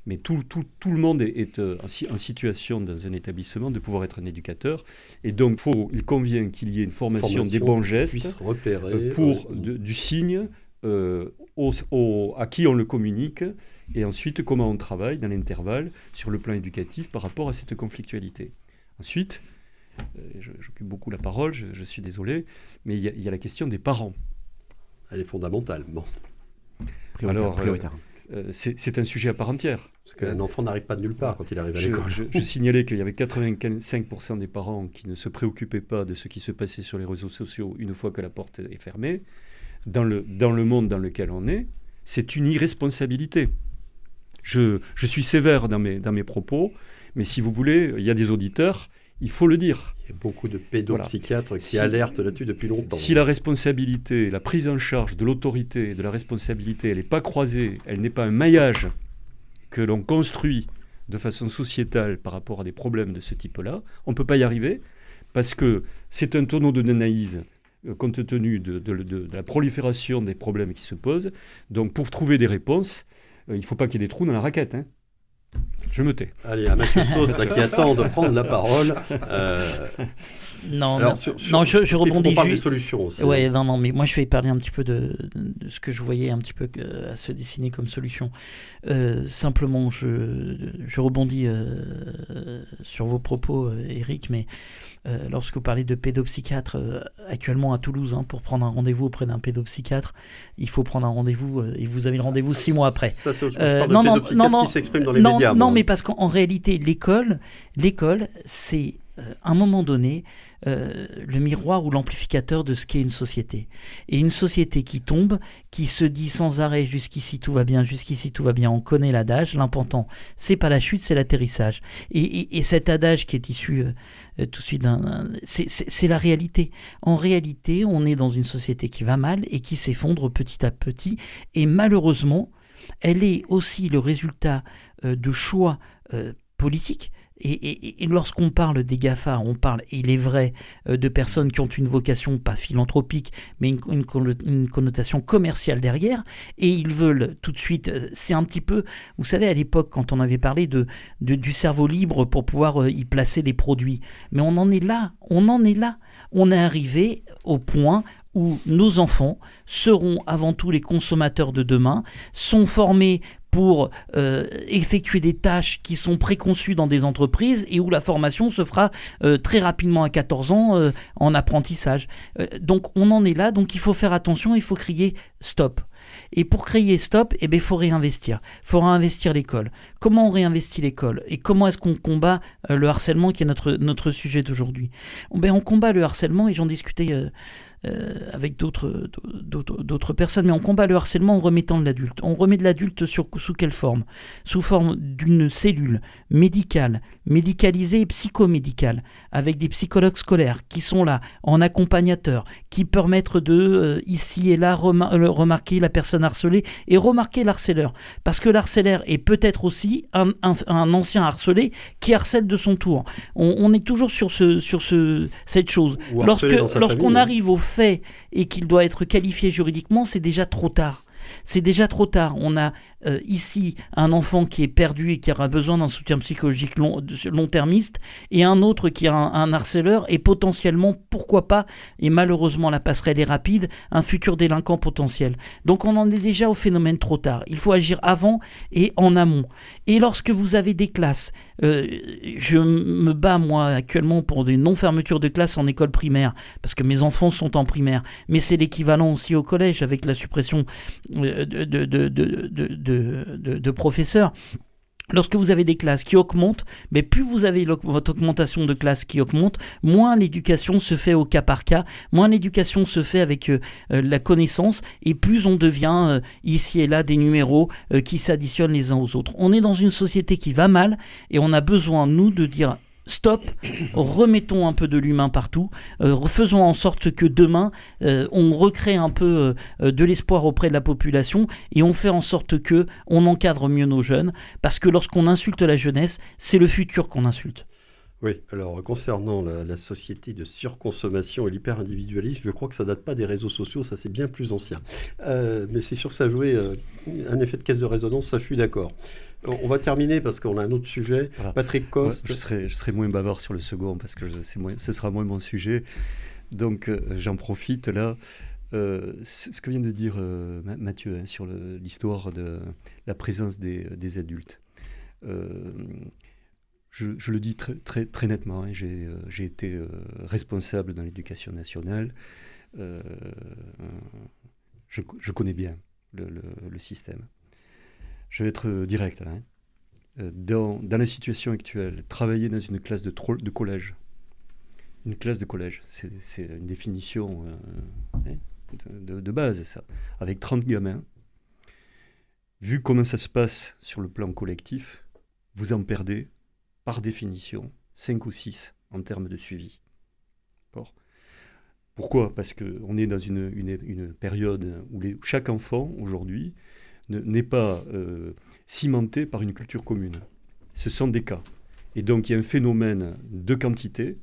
Speaker 2: Mais tout, tout, tout le monde est, est, euh, en, si- en situation dans un établissement de pouvoir être un éducateur. Et donc, faut, il convient qu'il y ait une formation,
Speaker 1: Formation
Speaker 2: des bons gestes
Speaker 1: repérer
Speaker 2: euh, pour
Speaker 1: euh,
Speaker 2: de- du signe euh, au- au- à qui on le communique et ensuite comment on travaille dans l'intervalle sur le plan éducatif par rapport à cette conflictualité. Ensuite, euh, j'occupe beaucoup la parole, je, je suis désolé, mais il y, a- il y a la question des parents.
Speaker 1: Elle est fondamentale. Bon.
Speaker 3: Prioritaire,
Speaker 2: Alors,
Speaker 3: prioritaire.
Speaker 2: Euh, c'est c'est un sujet à part entière.
Speaker 1: Parce qu'un enfant n'arrive pas de nulle part quand il arrive à
Speaker 2: Je,
Speaker 1: l'école.
Speaker 2: je- je signalais qu'il y avait 85% des parents qui ne se préoccupaient pas de ce qui se passait sur les réseaux sociaux une fois que la porte est fermée. Dans le, dans le monde dans lequel on est, c'est une irresponsabilité. Je, je suis sévère dans mes, dans mes propos, mais si vous voulez, il y a des auditeurs, il faut le dire.
Speaker 1: Il y a beaucoup de pédopsychiatres qui
Speaker 2: Si-
Speaker 1: alertent là-dessus depuis longtemps.
Speaker 2: Si la responsabilité, la prise en charge de l'autorité, de la responsabilité, elle n'est pas croisée, elle n'est pas un maillage que l'on construit de façon sociétale par rapport à des problèmes de ce type-là, on ne peut pas y arriver parce que c'est un tonneau de Danaïse euh, compte tenu de, de- de- de la prolifération des problèmes qui se posent. Donc pour trouver des réponses, euh, il ne faut pas qu'il y ait des trous dans la raquette. hein. Je me tais.
Speaker 1: Allez, à Mathieu Sauce, qui attend de prendre la parole.
Speaker 4: Non, non, je, je rebondis.
Speaker 1: On parle des solutions aussi.
Speaker 4: Ouais, non, non, mais moi je vais parler un petit peu de, ce que je voyais un petit peu à se dessiner comme solution. Euh, simplement, je, je rebondis euh, sur vos propos, Eric, mais euh, lorsque vous parlez de pédopsychiatre, actuellement à Toulouse, hein, pour prendre un rendez-vous auprès d'un pédopsychiatre, il faut prendre un rendez-vous et vous avez le rendez-vous six mois après.
Speaker 1: Ça, c'est autre non, non, non, non, qui s'exprime dans les
Speaker 4: non,
Speaker 1: médias.
Speaker 4: Non, mais parce qu'en réalité, l'école, l'école, c'est à un moment donné, euh, le miroir ou l'amplificateur de ce qu'est une société. Et une société qui tombe, qui se dit sans arrêt jusqu'ici tout va bien, jusqu'ici tout va bien, on connaît l'adage, l'important c'est pas la chute, c'est l'atterrissage. Et, cet adage qui est issu euh, euh, tout de suite d'un... C'est la réalité. En réalité, on est dans une société qui va mal et qui s'effondre petit à petit. Et malheureusement, elle est aussi le résultat de choix politiques. Et, lorsqu'on parle des GAFA, on parle, il est vrai, euh, de personnes qui ont une vocation pas philanthropique, mais une, connotation commerciale derrière, et ils veulent tout de suite, euh, c'est un petit peu, vous savez, à l'époque, quand on avait parlé de, du cerveau libre pour pouvoir euh, y placer des produits, mais on en est là, on en est là. On est arrivé au point où nos enfants seront avant tout les consommateurs de demain, sont formés pour euh, effectuer des tâches qui sont préconçues dans des entreprises et où la formation se fera euh, très rapidement à 14 ans euh, en apprentissage. donc on en est là, donc il faut faire attention, il faut crier stop. Et pour crier stop, eh ben, il faut réinvestir. Il faut réinvestir l'école. Comment on réinvestit l'école Et comment est-ce qu'on combat le harcèlement qui est notre, notre sujet d'aujourd'hui? Ben, On combat le harcèlement, et j'en discutais euh, avec d'autres, d'autres personnes, mais on combat le harcèlement en remettant de l'adulte. On remet de l'adulte sous quelle forme? Sous forme d'une cellule médicale, médicalisée et psychomédicale, avec des psychologues scolaires qui sont là en accompagnateur, qui permettent de, euh, ici et là, euh, remarquer la personne harcelée et remarquer l'harceleur. Parce que l'harceleur est peut-être aussi un, ancien harcelé qui harcèle de son tour. On, est toujours sur, ce, sur ce, cette chose. Lorsqu'on arrive au fait et qu'il doit être qualifié juridiquement, c'est déjà trop tard. C'est déjà trop tard. On a euh, ici un enfant qui est perdu et qui aura besoin d'un soutien psychologique long, long-termiste, et un autre qui a un, harceleur, et potentiellement, pourquoi pas, et malheureusement la passerelle est rapide, un futur délinquant potentiel. Donc on en est déjà au phénomène trop tard. Il faut agir avant et en amont. Et lorsque vous avez des classes, euh, je me bats moi actuellement pour des non-fermetures de classes en école primaire, parce que mes enfants sont en primaire, mais c'est l'équivalent aussi au collège avec la suppression euh, de de, professeurs. Lorsque vous avez des classes qui augmentent, mais plus vous avez votre augmentation de classe qui augmente, moins l'éducation se fait au cas par cas, moins l'éducation se fait avec euh, euh, la connaissance, et plus on devient euh, ici et là des numéros qui s'additionnent les uns aux autres. On est dans une société qui va mal, et on a besoin, nous, de dire stop, remettons un peu de l'humain partout, euh, faisons en sorte que demain, euh, on recrée un peu euh, de l'espoir auprès de la population et on fait en sorte que on encadre mieux nos jeunes, parce que lorsqu'on insulte la jeunesse, c'est le futur qu'on insulte.
Speaker 1: Oui, alors concernant la, société de surconsommation et l'hyper-individualisme, je crois que ça date pas des réseaux sociaux, ça c'est bien plus ancien. mais c'est sûr que ça jouait un effet de caisse de résonance, ça je suis d'accord. On va terminer parce qu'on a un autre sujet. Patrick Coste.
Speaker 2: je, serai, je serai moins bavard sur le second parce que moins, ce sera moins mon sujet. Donc euh, j'en profite là. Euh, ce que vient de dire euh, Mathieu hein, sur l'histoire de la présence des, adultes. Je, le dis très, très, très nettement, hein, j'ai été responsable dans l'éducation nationale. Je, je, connais bien le, le système je vais être euh, direct là. Euh, dans, la situation actuelle, travailler dans une classe de, de collège, une classe de collège, c'est une définition euh, hein, de, base, ça, avec 30 gamins, vu comment ça se passe sur le plan collectif, vous en perdez, par définition, 5 ou 6 en termes de suivi. Pourquoi? Parce qu'on est dans une, période où chaque enfant, aujourd'hui, n'est pas euh, cimenté par une culture commune. Ce sont des cas. Et donc il y a un phénomène de quantité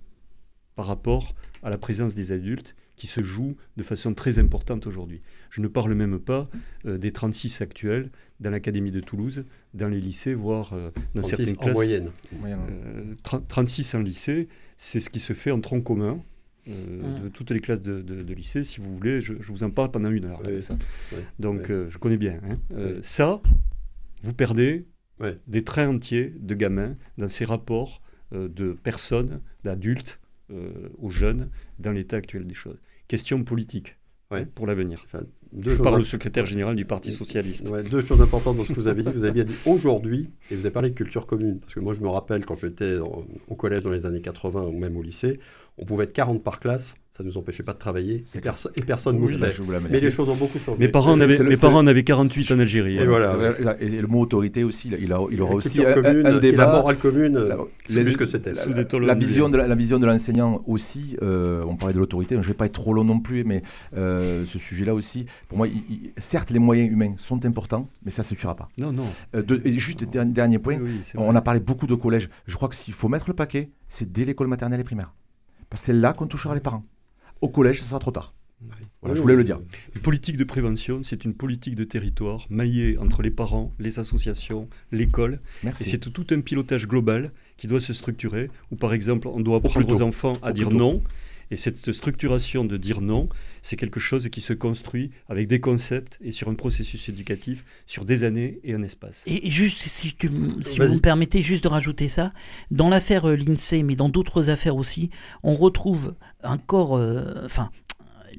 Speaker 2: par rapport à la présence des adultes qui se joue de façon très importante aujourd'hui. Je ne parle même pas euh, des 36 actuels dans l'Académie de Toulouse, dans les lycées, voire euh, dans certaines classes.
Speaker 1: En moyenne.
Speaker 2: 36 en lycée, c'est ce qui se fait en tronc commun. Mmh. de toutes les classes de, lycée, si vous voulez, je, vous en parle pendant une heure. ça. Donc je connais bien. Hein. ça, vous perdez des trains entiers de gamins dans ces rapports de personnes, d'adultes, euh, aux jeunes dans l'état actuel des choses. Question politique hein, pour l'avenir. Je parle au secrétaire général du Parti Socialiste.
Speaker 1: deux choses importantes dans ce que vous avez dit. Vous avez bien dit aujourd'hui, et vous avez parlé de culture commune. Parce que moi, je me rappelle quand j'étais au collège dans les années 80 ou même au lycée, on pouvait être 40 par classe ça ne nous empêchait pas de travailler et, et personne ne oui, Mais les choses ont beaucoup changé.
Speaker 2: Mes parents, avaient, mes parents en avaient 48 en Algérie.
Speaker 3: Et,
Speaker 2: hein.
Speaker 3: voilà. et, le mot autorité aussi, il, a, il aura aussi
Speaker 1: un, commune, un, débat. la morale commune, c'est plus que c'était.
Speaker 3: La, la, vision de la, vision de l'enseignant aussi, euh, on parlait de l'autorité, je ne vais pas être trop long non plus, mais euh, ce sujet-là aussi, pour moi, certes, les moyens humains sont importants, mais ça ne suffira pas.
Speaker 2: Non, non.
Speaker 3: Euh, et juste, dernier point, on a parlé beaucoup de collèges. Je crois que s'il faut mettre le paquet, c'est dès l'école maternelle et primaire. Parce que c'est là qu'on touchera les parents au collège, ça sera trop tard. Voilà, je voulais le dire.
Speaker 2: Une politique de prévention, c'est une politique de territoire maillée entre les parents, les associations, l'école. Et c'est tout un pilotage global qui doit se structurer, où par exemple on doit apprendre aux enfants à dire non, et cette structuration de dire non, c'est quelque chose qui se construit avec des concepts et sur un processus éducatif sur des années et un espace.
Speaker 4: Et juste, si, tu, si vous me permettez juste de rajouter ça, dans l'affaire euh, l'INSEE, mais dans d'autres affaires aussi, on retrouve un corps, euh, enfin,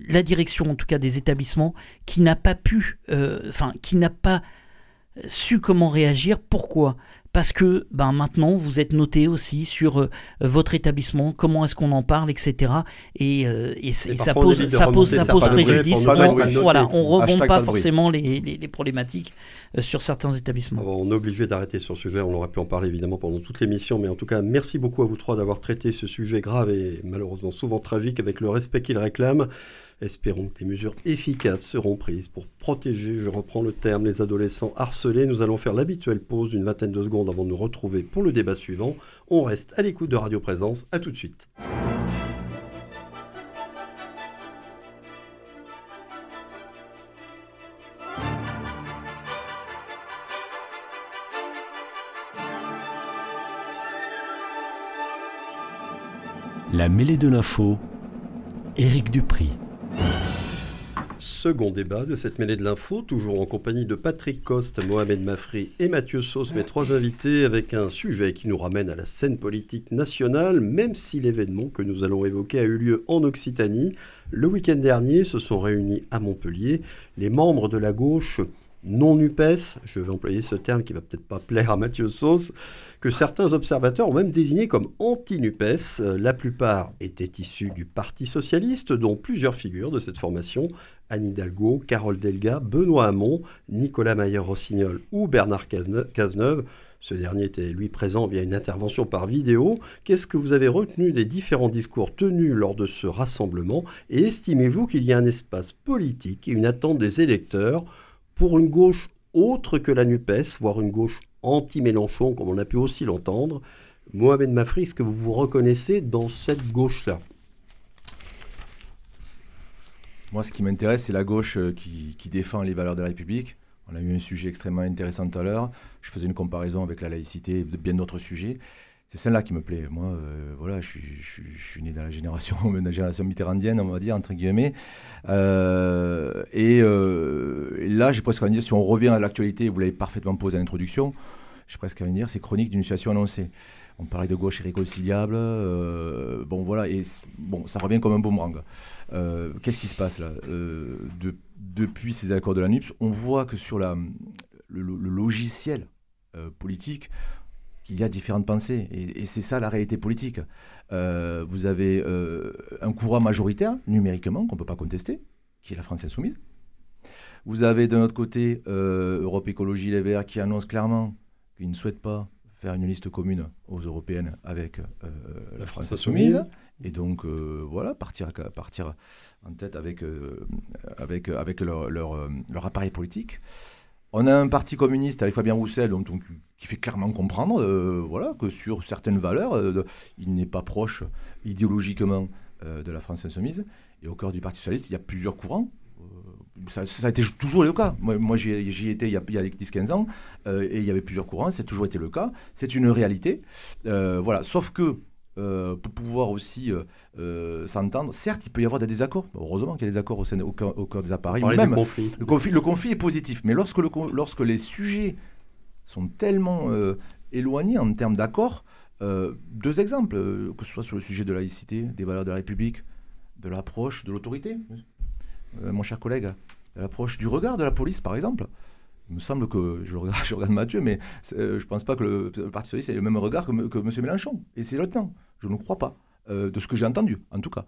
Speaker 4: la direction en tout cas des établissements qui n'a pas pu, euh, enfin, qui n'a pas su comment réagir. Pourquoi? Parce que ben, maintenant vous êtes noté aussi sur euh, votre établissement, comment est-ce qu'on en parle, etc. Et, euh, et, ça, pose, ça, pose, ça pose préjudice. On, voilà, on rebonde pas forcément les, les, problématiques euh, sur certains établissements.
Speaker 1: on est obligé d'arrêter sur ce sujet, on aurait pu en parler évidemment pendant toute l'émission, mais en tout cas merci beaucoup à vous trois d'avoir traité ce sujet grave et malheureusement souvent tragique avec le respect qu'il réclame. Espérons que des mesures efficaces seront prises pour protéger, je reprends le terme, les adolescents harcelés. Nous allons faire l'habituelle pause d'une vingtaine de secondes avant de nous retrouver pour le débat suivant. On reste à l'écoute de Radio Présence. À tout de suite.
Speaker 5: La mêlée de l'info, Éric Dupri.
Speaker 1: Second débat de cette mêlée de l'info, toujours en compagnie de Patrick Coste, Mohamed Mafri et Mathieu Sauce, mes trois invités, avec un sujet qui nous ramène à la scène politique nationale, même si l'événement que nous allons évoquer a eu lieu en Occitanie. Le week-end dernier se sont réunis à Montpellier les membres de la gauche non NUPES, je vais employer ce terme qui va peut-être pas plaire à Mathieu Sauce, que certains observateurs ont même désigné comme anti-NUPES. La plupart étaient issus du Parti socialiste, dont plusieurs figures de cette formation, Anne Hidalgo, Carole Delga, Benoît Hamon, Nicolas Mayer-Rossignol ou Bernard Cazeneuve. Ce dernier était lui présent via une intervention par vidéo. Qu'est-ce que vous avez retenu des différents discours tenus lors de ce rassemblement? Et estimez-vous qu'il y a un espace politique et une attente des électeurs pour une gauche autre que la NUPES, voire une gauche anti-Mélenchon, comme on a pu aussi l'entendre. Mohamed Mafri, est-ce que vous vous reconnaissez dans cette gauche-là?
Speaker 3: Moi, ce qui m'intéresse, c'est la gauche euh, qui, défend les valeurs de la République. On a eu un sujet extrêmement intéressant tout à l'heure. Je faisais une comparaison avec la laïcité et bien d'autres sujets c'est celle-là qui me plaît. Moi, euh, voilà, je suis, je, suis, né dans la génération, génération mitterrandienne, on va dire, entre guillemets. Euh, euh, et, là, j'ai presque envie de dire, si on revient à l'actualité, vous l'avez parfaitement posé à l'introduction, j'ai presque envie de dire, c'est chronique d'une situation annoncée. On parlait de gauche irréconciliable. bon, voilà, et bon, ça revient comme un boomerang. Qu'est-ce qui se passe là? Depuis ces accords de la NUPS, on voit que sur la, le logiciel politique, qu'il y a différentes pensées. Et, c'est ça la réalité politique. Euh, vous avez euh, un courant majoritaire, numériquement, qu'on ne peut pas contester, qui est la France insoumise. Vous avez de notre côté euh, Europe Écologie Les Verts qui annonce clairement qu'ils ne souhaitent pas faire une liste commune aux européennes avec la France insoumise. Et donc, voilà, partir, partir en tête avec, avec, avec leur, leur, leur appareil politique. On a un parti communiste avec Fabien Roussel qui fait clairement comprendre euh, voilà, que sur certaines valeurs, euh, il n'est pas proche idéologiquement euh, de la France insoumise. Et au cœur du Parti socialiste, il y a plusieurs courants. Ça, a été toujours le cas. Moi, j'y étais il y a, a 10-15 ans, et il y avait plusieurs courants, a toujours été le cas. C'est une réalité. Voilà. Sauf que euh, pour pouvoir aussi euh, euh, s'entendre. Certes, il peut y avoir des désaccords. Heureusement qu'il y a des accords au, sein, au, cœur, au cœur des appareils.
Speaker 1: Même, du conflit.
Speaker 3: Le, conflit. le conflit est positif. Mais lorsque, le, lorsque les sujets sont tellement éloignés en termes d'accords, deux exemples, que ce soit sur le sujet de la laïcité, des valeurs de la République, de l'approche de l'autorité, mon cher collègue, de l'approche du regard de la police, par exemple. Il me semble que, je regarde, je regarde Mathieu, mais je ne pense pas que le, le, Parti Socialiste ait le même regard que, que M. Mélenchon. Et c'est le temps. Je ne crois pas. Euh, de ce que j'ai entendu, en tout cas.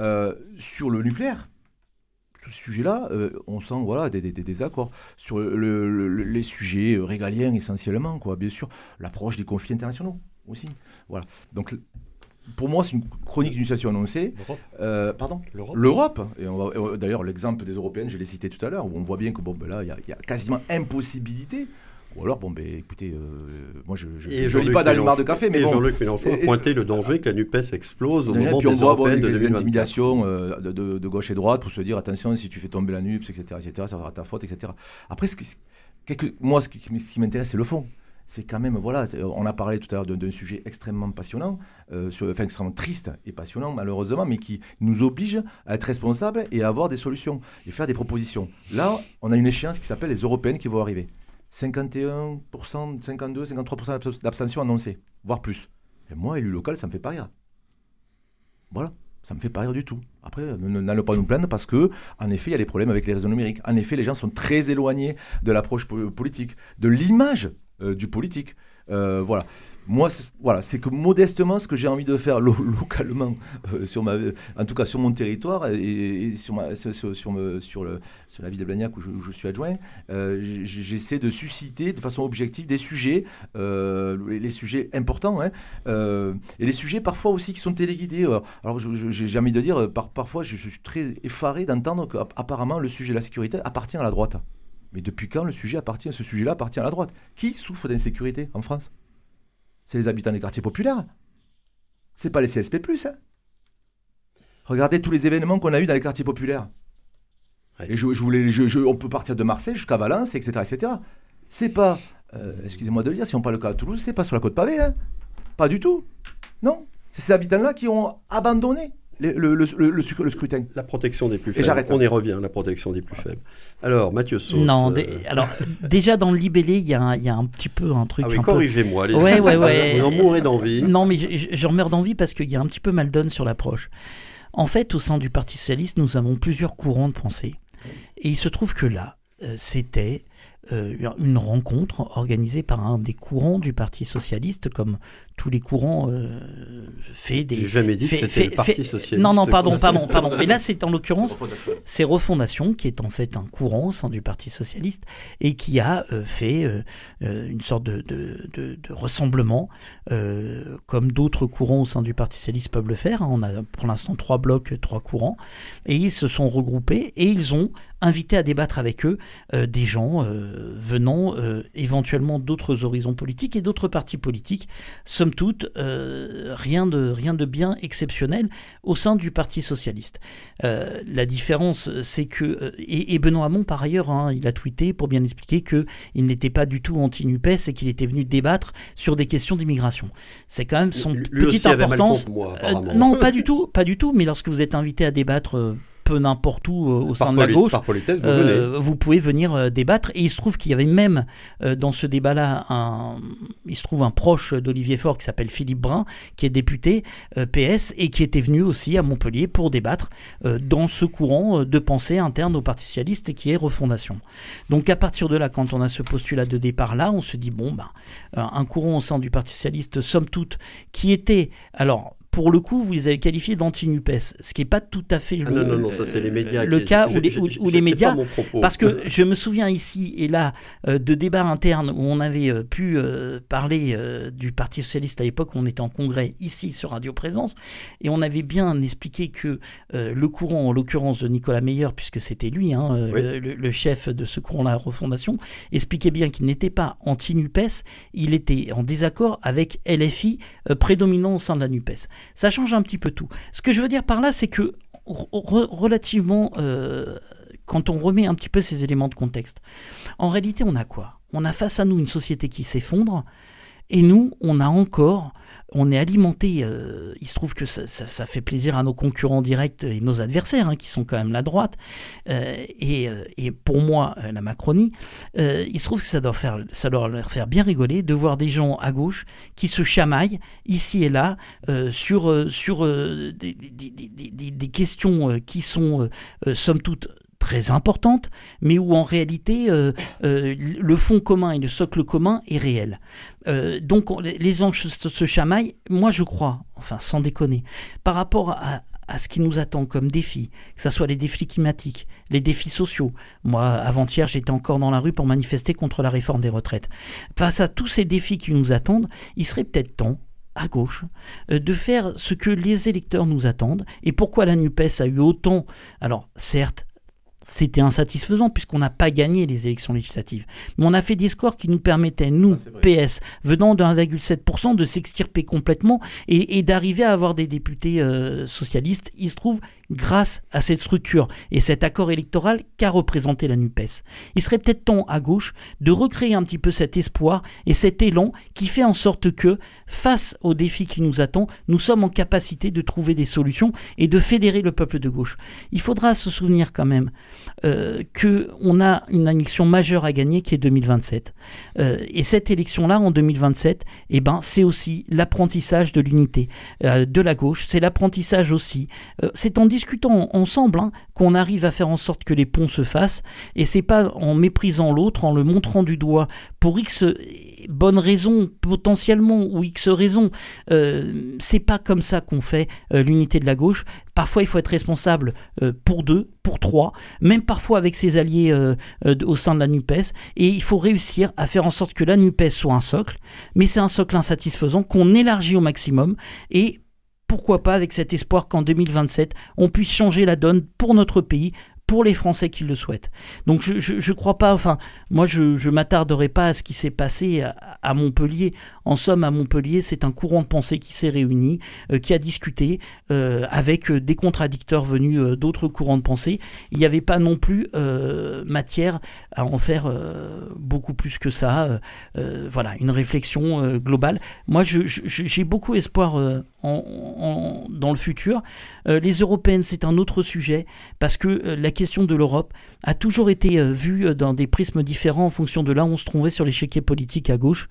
Speaker 3: Euh, sur le nucléaire, ce sujet-là, euh, on sent voilà, des, des, des désaccords. Sur le, le, les sujets régaliens, essentiellement, quoi, bien sûr. L'approche des conflits internationaux aussi. Voilà. Donc, pour moi, c'est une chronique d'une situation annoncée. Euh, pardon? L'Europe. Et d'ailleurs, l'exemple des Européennes, je l'ai cité tout à l'heure, où on voit bien que bon, ben là, il y, y, a quasiment impossibilité. Ou alors, bon, ben, écoutez, euh, moi, je ne lis pas barre de café, mais
Speaker 1: et
Speaker 3: bon.
Speaker 1: Jean-Luc Mélenchon a pointé le danger que la NUPES explose au moment des
Speaker 3: voit bon,
Speaker 1: de 2024.
Speaker 3: intimidations euh, de, de, de, gauche et droite pour se dire, attention, si tu fais tomber la NUPES, etc., etc., ça sera ta faute, etc. Après, ce qui, quelque, moi, ce qui, m'intéresse, c'est le fond c'est quand même, voilà, on a parlé tout à l'heure d'un sujet extrêmement passionnant, euh, sur, enfin extrêmement triste et passionnant malheureusement, mais qui nous oblige à être responsables et à avoir des solutions et faire des propositions. Là, on a une échéance qui s'appelle les européennes qui vont arriver. 51%, 52, 53% d'abstention annoncée, voire plus. Et moi, élu local, ça me fait pas rire. Voilà ça me fait pas rire du tout. Après, n'allons pas nous plaindre parce que, en effet, il y a des problèmes avec les réseaux numériques. En effet, les gens sont très éloignés de l'approche politique, de l'image euh, du politique. Euh, voilà. Moi, voilà, c'est que modestement, ce que j'ai envie de faire lo localement, euh, en tout cas sur mon territoire et, sur, la ville de Blagnac où je, suis adjoint, euh, j'essaie de susciter de façon objective des sujets, euh, les, sujets importants, hein, et les sujets parfois aussi qui sont téléguidés. Alors, j'ai envie de dire, par, parfois, je, je suis très effaré d'entendre qu'apparemment le sujet de la sécurité appartient à la droite. Mais depuis quand le sujet appartient, ce sujet-là appartient à la droite? Qui souffre d'insécurité en France? C'est les habitants des quartiers populaires. C'est pas les CSP+. Hein Regardez tous les événements qu'on a eu dans les quartiers populaires. Ouais. Et je, je voulais, je, je, on peut partir de Marseille jusqu'à Valence, etc., etc. C'est pas, euh, excusez-moi de le dire, si on parle le cas à Toulouse, c'est pas sur la côte pavée, hein Pas du tout. Non. C'est ces habitants-là qui ont abandonné le, le, le, le, scrutin.
Speaker 1: La protection des plus faibles. On y revient, la protection des plus faibles. Alors, Mathieu Sauce.
Speaker 4: Non, euh... alors déjà dans le libellé, il y, y, a un petit peu un truc.
Speaker 1: Ah oui,
Speaker 4: un
Speaker 1: corrigez-moi.
Speaker 4: Peu... Ouais, ouais, ouais.
Speaker 1: On en mourrait d'envie.
Speaker 4: Non, mais j'en meurs d'envie parce qu'il y a un petit peu mal donne sur l'approche. En fait, au sein du Parti Socialiste, nous avons plusieurs courants de pensée. Et il se trouve que là, euh, c'était euh, une rencontre organisée par un des courants du Parti socialiste, comme tous les courants euh, fait des.
Speaker 1: J'ai jamais dit fait, que c'était le Parti socialiste.
Speaker 4: Non, non, pardon, pardon, pardon. Mais là, c'est en l'occurrence, c'est Refondation qui est en fait un courant au sein du Parti socialiste et qui a euh, fait euh, une sorte de, de, de, de ressemblement, comme d'autres courants au sein du Parti socialiste peuvent le faire. On a pour l'instant trois blocs, trois courants, et ils se sont regroupés et ils ont invité à débattre avec eux euh, des gens euh, venant euh, éventuellement d'autres horizons politiques et d'autres partis politiques. Somme toute, rien, de, rien de bien exceptionnel au sein du Parti socialiste. la différence, c'est que... Et, et, Benoît Hamon, par ailleurs, hein, il a tweeté pour bien expliquer qu'il n'était pas du tout anti-NUPES et qu'il était venu débattre sur des questions d'immigration. C'est quand même son petite importance.
Speaker 1: Moi,
Speaker 4: non, pas du tout, pas du tout, mais lorsque vous êtes invité à débattre peu n'importe où euh, au
Speaker 1: par
Speaker 4: sein de la gauche,
Speaker 1: vous,
Speaker 4: euh, vous, pouvez venir euh, débattre. Et il se trouve qu'il y avait même dans ce débat-là, un, il se trouve un proche d'Olivier Faure qui s'appelle Philippe Brun, qui est député PS et qui était venu aussi à Montpellier pour débattre dans ce courant de pensée interne au Parti socialiste qui est refondation. Donc à partir de là, quand on a ce postulat de départ-là, on se dit bon, ben, un courant au sein du Parti socialiste, somme toute, qui était alors pour le coup, vous les avez qualifiés d'anti-NUPES, ce qui n'est pas tout à fait
Speaker 1: ah
Speaker 4: le,
Speaker 1: non, non, non, ça, les médias
Speaker 4: le
Speaker 1: qui...
Speaker 4: cas où les, où, où les médias. Parce que je me souviens ici et là euh, de débats internes où on avait euh, pu parler euh, du Parti Socialiste à l'époque où on était en congrès ici sur Radio Présence et on avait bien expliqué que le courant, en l'occurrence de Nicolas Meyer, puisque c'était lui, hein, oui. le, le, chef de ce courant-là, Refondation, expliquait bien qu'il n'était pas anti-NUPES, il était en désaccord avec LFI prédominant au sein de la NUPES ça change un petit peu tout. Ce que je veux dire par là, c'est que relativement, quand on remet un petit peu ces éléments de contexte, en réalité, on a quoi? On a face à nous une société qui s'effondre, et nous, on a encore on est alimenté, euh, il se trouve que ça, fait plaisir à nos concurrents directs et nos adversaires, hein, qui sont quand même la droite, euh, euh, et, pour moi, la Macronie, il se trouve que ça doit, faire, ça doit leur faire bien rigoler de voir des gens à gauche qui se chamaillent ici et là sur, sur des, questions qui sont, somme toute, très importante, mais où en réalité le fond commun et le socle commun est réel. Euh, donc les anges se, chamaillent, moi je crois, enfin sans déconner, par rapport à, ce qui nous attend comme défi, que ce soit les défis climatiques, les défis sociaux. Moi, avant-hier, j'étais encore dans la rue pour manifester contre la réforme des retraites. Face à tous ces défis qui nous attendent, il serait peut-être temps à gauche, de faire ce que les électeurs nous attendent. Et pourquoi la NUPES a eu autant, alors certes, c'était insatisfaisant puisqu'on n'a pas gagné les élections législatives. Mais on a fait des scores qui nous permettaient, nous, PS, venant de 1,7%, de s'extirper complètement et, d'arriver à avoir des députés euh, socialistes. Il se trouve grâce à cette structure et cet accord électoral qu'a représenté la NUPES. Il serait peut-être temps à gauche de recréer un petit peu cet espoir et cet élan qui fait en sorte que, face aux défis qui nous attendent, nous sommes en capacité de trouver des solutions et de fédérer le peuple de gauche. Il faudra se souvenir quand même euh, qu'on a une élection majeure à gagner qui est 2027. Euh, et cette élection-là, en 2027, eh ben, c'est aussi l'apprentissage de l'unité euh, de la gauche, c'est l'apprentissage aussi, c'est en discutant ensemble hein, qu'on arrive à faire en sorte que les ponts se fassent, et c'est pas en méprisant l'autre, en le montrant du doigt pour X bonnes raisons potentiellement ou X raisons. Euh, c'est pas comme ça qu'on fait euh, l'unité de la gauche. Parfois, il faut être responsable euh, pour deux, pour trois, même parfois avec ses alliés au sein de la NUPES. Et il faut réussir à faire en sorte que la NUPES soit un socle, mais c'est un socle insatisfaisant qu'on élargit au maximum. Et pourquoi pas avec cet espoir qu'en 2027, on puisse changer la donne pour notre pays, pour les Français qui le souhaitent. Donc je ne crois pas, enfin, moi je ne m'attarderai pas à ce qui s'est passé à, Montpellier. En somme, à Montpellier, c'est un courant de pensée qui s'est réuni, euh, qui a discuté euh, avec euh, des contradicteurs venus d'autres courants de pensée. Il n'y avait pas non plus matière à en faire beaucoup plus que ça. voilà, une réflexion globale. Moi, j'ai beaucoup espoir en, dans le futur. les européennes, c'est un autre sujet parce que la question de l'Europe a toujours été vue dans des prismes différents en fonction de là où on se trouvait sur l'échiquier politique à gauche.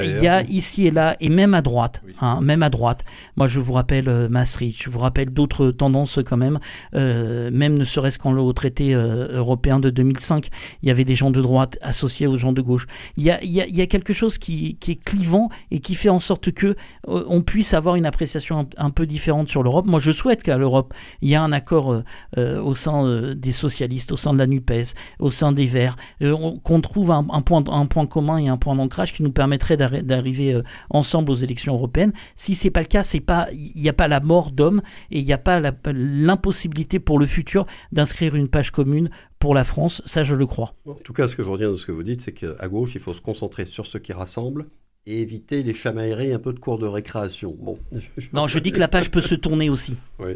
Speaker 4: Euh, il y, a ici et là, et même à droite, hein, même à droite. Moi, je vous rappelle Maastricht, je vous rappelle d'autres tendances quand même, même ne serait-ce qu'en traité européen de 2005, il y avait des gens de droite associés aux gens de gauche. Il y a, il y a, quelque chose qui, qui, est clivant et qui fait en sorte que on puisse avoir une appréciation un, peu différente sur l'Europe. Moi, je souhaite qu'à l'Europe, il y ait un accord au sein des socialistes au sein de la NUPES, au sein des Verts, euh, qu'on trouve un, point, un point commun et un point d'ancrage qui nous permettrait d'arriver euh, ensemble aux élections européennes. Si c'est pas le cas, c'est pas, il n'y a pas la mort d'homme et il n'y a pas l'impossibilité pour le futur d'inscrire une page commune pour la France, ça je le crois.
Speaker 1: En tout cas, ce que je retiens de ce que vous dites, c'est qu'à gauche, il faut se concentrer sur ce qui rassemble et éviter les chamailleries un peu de cours de récréation. Bon.
Speaker 4: Non, je dis que la page peut se tourner aussi.
Speaker 1: Oui.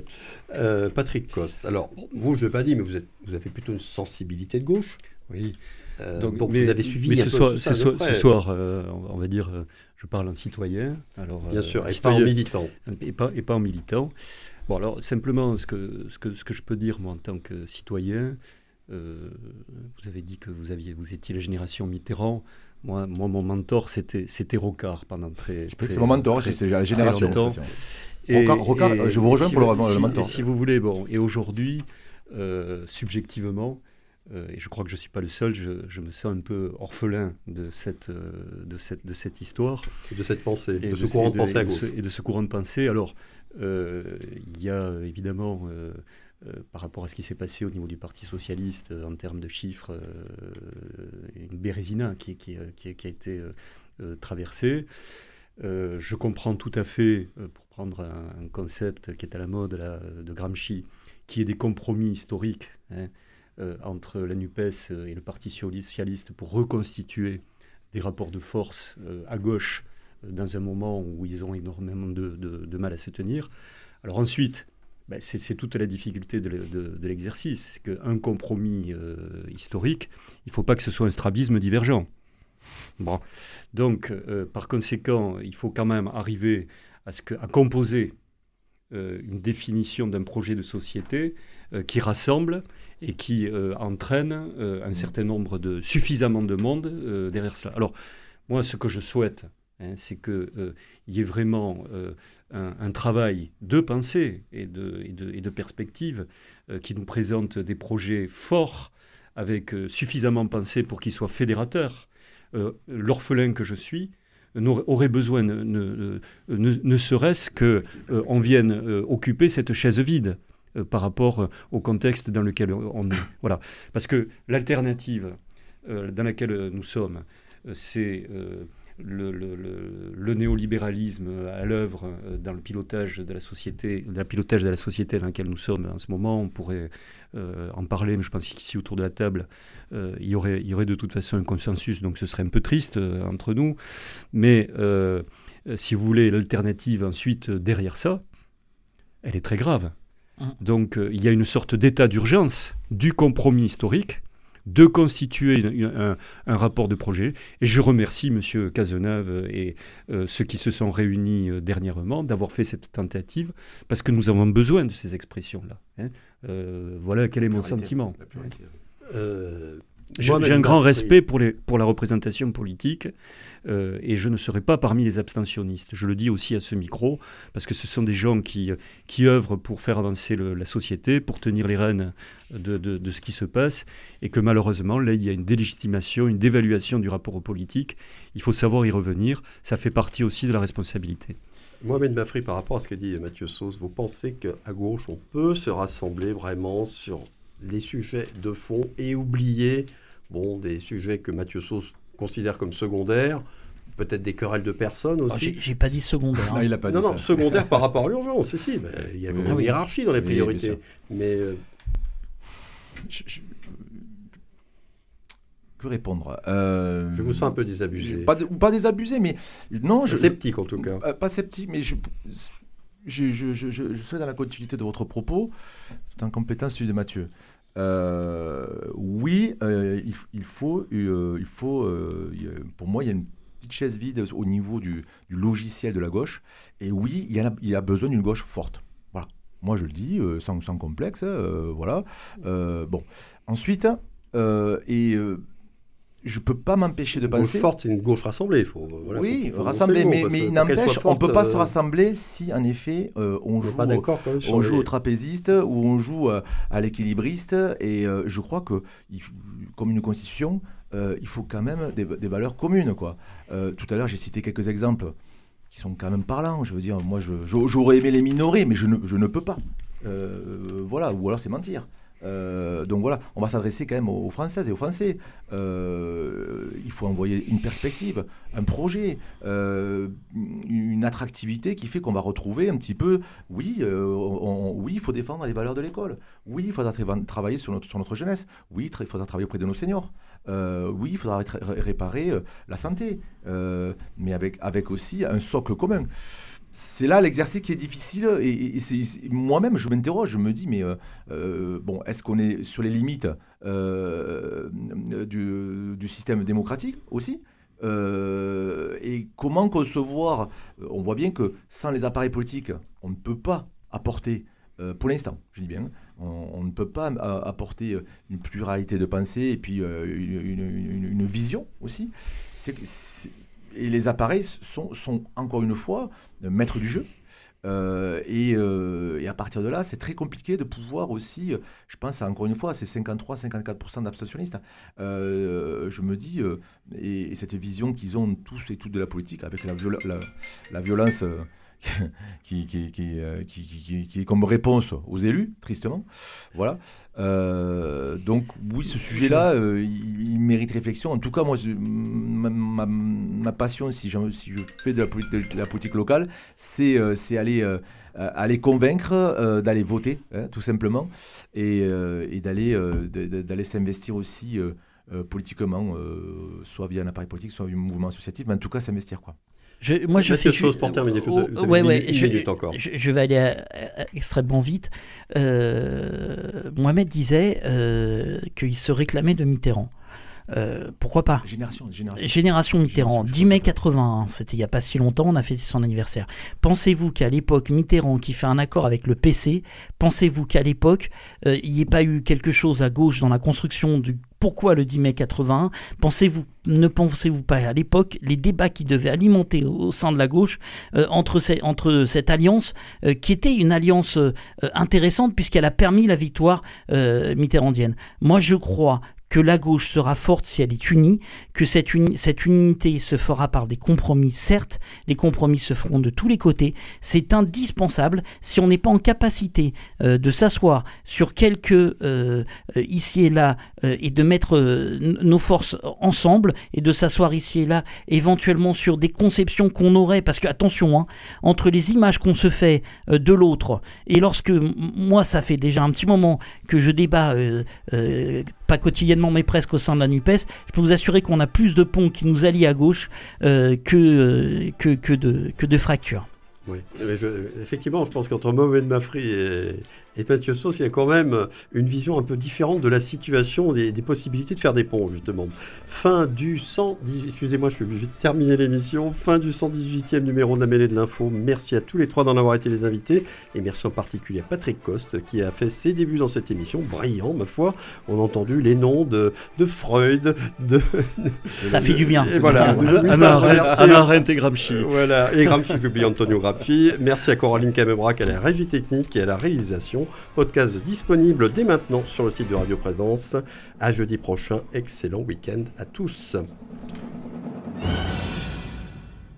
Speaker 1: Euh, Patrick Coste, alors, vous, je ne l'ai pas dit, mais vous, êtes, vous avez plutôt une sensibilité de gauche.
Speaker 2: Oui. Euh, donc, vous avez suivi mais ce, soir, ce, soir, euh, on va dire, je parle en citoyen. Alors,
Speaker 1: Bien sûr, et pas en militant.
Speaker 2: Et pas, et pas en militant. Bon, alors, simplement, ce que, ce, que, ce que je peux dire, moi, en tant que citoyen, vous avez dit que vous, aviez, vous étiez la génération Mitterrand. Moi, mon mentor, c'était, c'était Rocard pendant très.
Speaker 3: c'est mon mentor, c'est la génération.
Speaker 2: Et, Rocard, je vous rejoins pour le, mentor. si vous voulez, bon, et aujourd'hui, euh, subjectivement, euh, et je crois que je ne suis pas le seul, je, me sens un peu orphelin de cette, euh, de cette, de cette histoire.
Speaker 1: Et de cette pensée, et de, ce courant de, pensée à gauche.
Speaker 2: Et de ce courant de pensée. Alors, il y a évidemment euh, par rapport à ce qui s'est passé au niveau du Parti socialiste euh, en termes de chiffres, euh, une bérésina qui, qui, qui, a été traversée. je comprends tout à fait, pour prendre un, concept qui est à la mode de Gramsci, qui est des compromis historiques hein, entre la NUPES et le Parti socialiste pour reconstituer des rapports de force à gauche dans un moment où ils ont énormément de, mal à se tenir. Alors ensuite, ben, c'est toute la difficulté de, de, l'exercice. Qu'un compromis euh, historique, il ne faut pas que ce soit un strabisme divergent. Bon. Donc, euh, par conséquent, il faut quand même arriver à, composer euh, une définition d'un projet de société qui rassemble et qui entraîne un mmh. certain nombre de suffisamment de monde derrière cela. Alors, moi, ce que je souhaite, hein, c'est qu'il y ait vraiment un, travail de pensée et de, et de, perspective euh, qui nous présente des projets forts avec euh, suffisamment pensé pour qu'ils soient fédérateurs. Euh, l'orphelin que je suis aurait besoin, ne, ne, serait-ce qu'on vienne occuper cette chaise vide par rapport au contexte dans lequel on est. Voilà. Parce que l'alternative dans laquelle nous sommes, c'est le, néolibéralisme à l'œuvre euh, dans le pilotage de la société, le pilotage de la société dans laquelle nous sommes en ce moment. On pourrait euh, en parler, mais je pense qu'ici autour de la table, euh, il, y aurait, il y aurait de toute façon un consensus, donc ce serait un peu triste entre nous. Mais si vous voulez, l'alternative ensuite derrière ça, elle est très grave. Mmh. Donc il y a une sorte d'état d'urgence du compromis historique de constituer un, rapport de projet. Et je remercie M. Cazeneuve et euh, ceux qui se sont réunis euh, dernièrement d'avoir fait cette tentative, parce que nous avons besoin de ces expressions-là. Hein. Euh, voilà quel est mon sentiment. J'ai un grand respect pour, les, pour la représentation politique euh, et je ne serai pas parmi les abstentionnistes. Je le dis aussi à ce micro parce que ce sont des gens qui, qui œuvrent pour faire avancer la société, pour tenir les rênes de, de, ce qui se passe et que malheureusement, là, il y a une délégitimation, une dévaluation du rapport aux politiques. Il faut savoir y revenir. Ça fait partie aussi de la responsabilité.
Speaker 1: Mohamed Mafri, par rapport à ce qu'a dit Mathieu Sauce, vous pensez qu'à gauche, on peut se rassembler vraiment sur les sujets de fond et oublier bon, des sujets que Mathieu Sauce considère comme secondaires, peut-être des querelles de personnes ah, aussi.
Speaker 4: J'ai pas dit secondaire.
Speaker 1: Hein. Non, non, non, secondaire par rapport à l'urgence, si, il y a une hiérarchie dans les priorités. mais. Euh,
Speaker 3: que répondre
Speaker 1: euh, Je vous sens un peu désabusé.
Speaker 3: Pas, pas désabusé, mais. Non, je,
Speaker 1: sceptique en tout cas.
Speaker 3: Euh, pas sceptique, mais je. Je, je, je, je, suis dans la continuité de votre propos, en compétence celui de Mathieu. Euh, oui, euh, il, faut, euh, il faut pour moi, il y a une petite chaise vide au niveau du, logiciel de la gauche. Et oui, il y a, a besoin d'une gauche forte. Voilà. Moi, je le dis sans, sans, complexe. voilà. bon. Ensuite, et je peux pas m'empêcher de penser.
Speaker 1: Gauche forte, c'est une gauche rassemblée. Faut,
Speaker 3: oui, rassembler, mais, mais il n'empêche, on ne peut pas se euh, rassembler si, en effet, euh, on, joue, on joue au trapéziste ou on joue euh, à l'équilibriste. Et je crois que, comme une constitution, il faut quand même des, valeurs communes. Quoi. tout à l'heure, j'ai cité quelques exemples qui sont quand même parlants. Je veux dire, moi, j'aurais aimé les minorer, mais je ne, je ne peux pas. voilà, ou alors c'est mentir. Euh, donc voilà, on va s'adresser quand même aux, Françaises et aux Français. Euh, il faut envoyer une perspective, un projet, euh, une attractivité qui fait qu'on va retrouver un petit peu, oui, oui, il faut défendre les valeurs de l'école. Oui, il faudra travailler sur notre, jeunesse. Oui, il faudra travailler auprès de nos seniors. oui, il faudra réparer la santé, mais avec aussi un socle commun c'est là l'exercice qui est difficile et, moi-même je m'interroge, je me dis mais euh, euh, bon est-ce qu'on est sur les limites euh, du, système démocratique aussi et comment concevoir On voit bien que sans les appareils politiques, on ne peut pas apporter, pour l'instant, je dis bien, on, ne peut pas apporter une pluralité de pensée et puis une, vision aussi. Et les appareils sont, encore une fois maître du jeu. Euh, euh, et, à partir de là, c'est très compliqué de pouvoir aussi, je pense encore une fois, c'est 53-54% d'abstentionnistes. Euh, je me dis, et, cette vision qu'ils ont tous et toutes de la politique, avec la violence qui, qui, euh, qui, qui, qui, est comme réponse aux élus, tristement. Voilà. Euh, donc, oui, ce sujet-là, euh, il, mérite réflexion. En tout cas, moi, ma, ma, passion, si je, si je fais de la, de la politique locale, c'est aller, aller convaincre, d'aller voter, hein, tout simplement, et, et d'aller d'aller s'investir aussi. politiquement, soit via un appareil politique, soit via un mouvement associatif, mais en tout cas s'investir. quoi.
Speaker 4: Je, moi, je
Speaker 1: Sauce pour terminer.
Speaker 4: Oh,
Speaker 1: vous avez
Speaker 4: ouais,
Speaker 1: une
Speaker 4: ouais,
Speaker 1: minute- une
Speaker 4: je,
Speaker 1: minute encore.
Speaker 4: je- je vais aller euh, extrêmement vite. Euh, Mohamed disait euh, qu'il se réclamait de Mitterrand. Euh, pourquoi pas?
Speaker 3: Génération, génération.
Speaker 4: Génération Mitterrand,
Speaker 3: Génération, je
Speaker 4: 10 mai
Speaker 3: crois.
Speaker 4: 81, c'était il n'y a pas si longtemps, on a fait son anniversaire. Pensez-vous qu'à l'époque, Mitterrand qui fait un accord avec le PC, pensez-vous qu'à l'époque, euh, il n'y ait pas eu quelque chose à gauche dans la construction du pourquoi le 10 mai 81 Pensez-vous, ne pensez-vous pas à l'époque les débats qui devaient alimenter au, sein de la gauche euh, entre, cette alliance euh, qui était une alliance euh, intéressante puisqu'elle a permis la victoire mitterrandienne? Moi, je crois que la gauche sera forte si elle est unie, que cette, uni- cette unité se fera par des compromis, certes, les compromis se feront de tous les côtés, c'est indispensable si on n'est pas en capacité euh, de s'asseoir sur quelques euh, euh, ici et là et de mettre nos forces ensemble et de s'asseoir ici et là éventuellement sur des conceptions qu'on aurait, parce que attention, hein, entre les images qu'on se fait de l'autre et lorsque moi ça fait déjà un petit moment que je débat pas quotidiennement mais presque au sein de la NUPES, je peux vous assurer qu'on a plus de ponts qui nous allient à gauche euh, que, euh, que, que, de, que de fractures.
Speaker 1: Oui, effectivement, je pense qu'entre Mohamed Mafri et, et Mathieu Sauce, il y a quand même une vision un peu différente de la situation, des, des possibilités de faire des ponts, justement. Fin du 110, excusez-moi, je suis obligé de terminer l'émission. Fin du 118e numéro de la mêlée de l'info. Merci à tous les trois d'en avoir été les invités. Et merci en particulier à Patrick Coste, qui a fait ses débuts dans cette émission. Brillant, ma foi. On a entendu les noms de, de Freud, de.
Speaker 4: Ça fait du bien.
Speaker 1: Et voilà.
Speaker 2: Anna. Arendt- et Gramsci.
Speaker 1: Voilà, et Gramsci publie Antonio Gramsci. Merci à Coraline Camebrac à la régie technique et à la réalisation. Podcast disponible dès maintenant sur le site de Radio Présence. À jeudi prochain, excellent week-end à tous.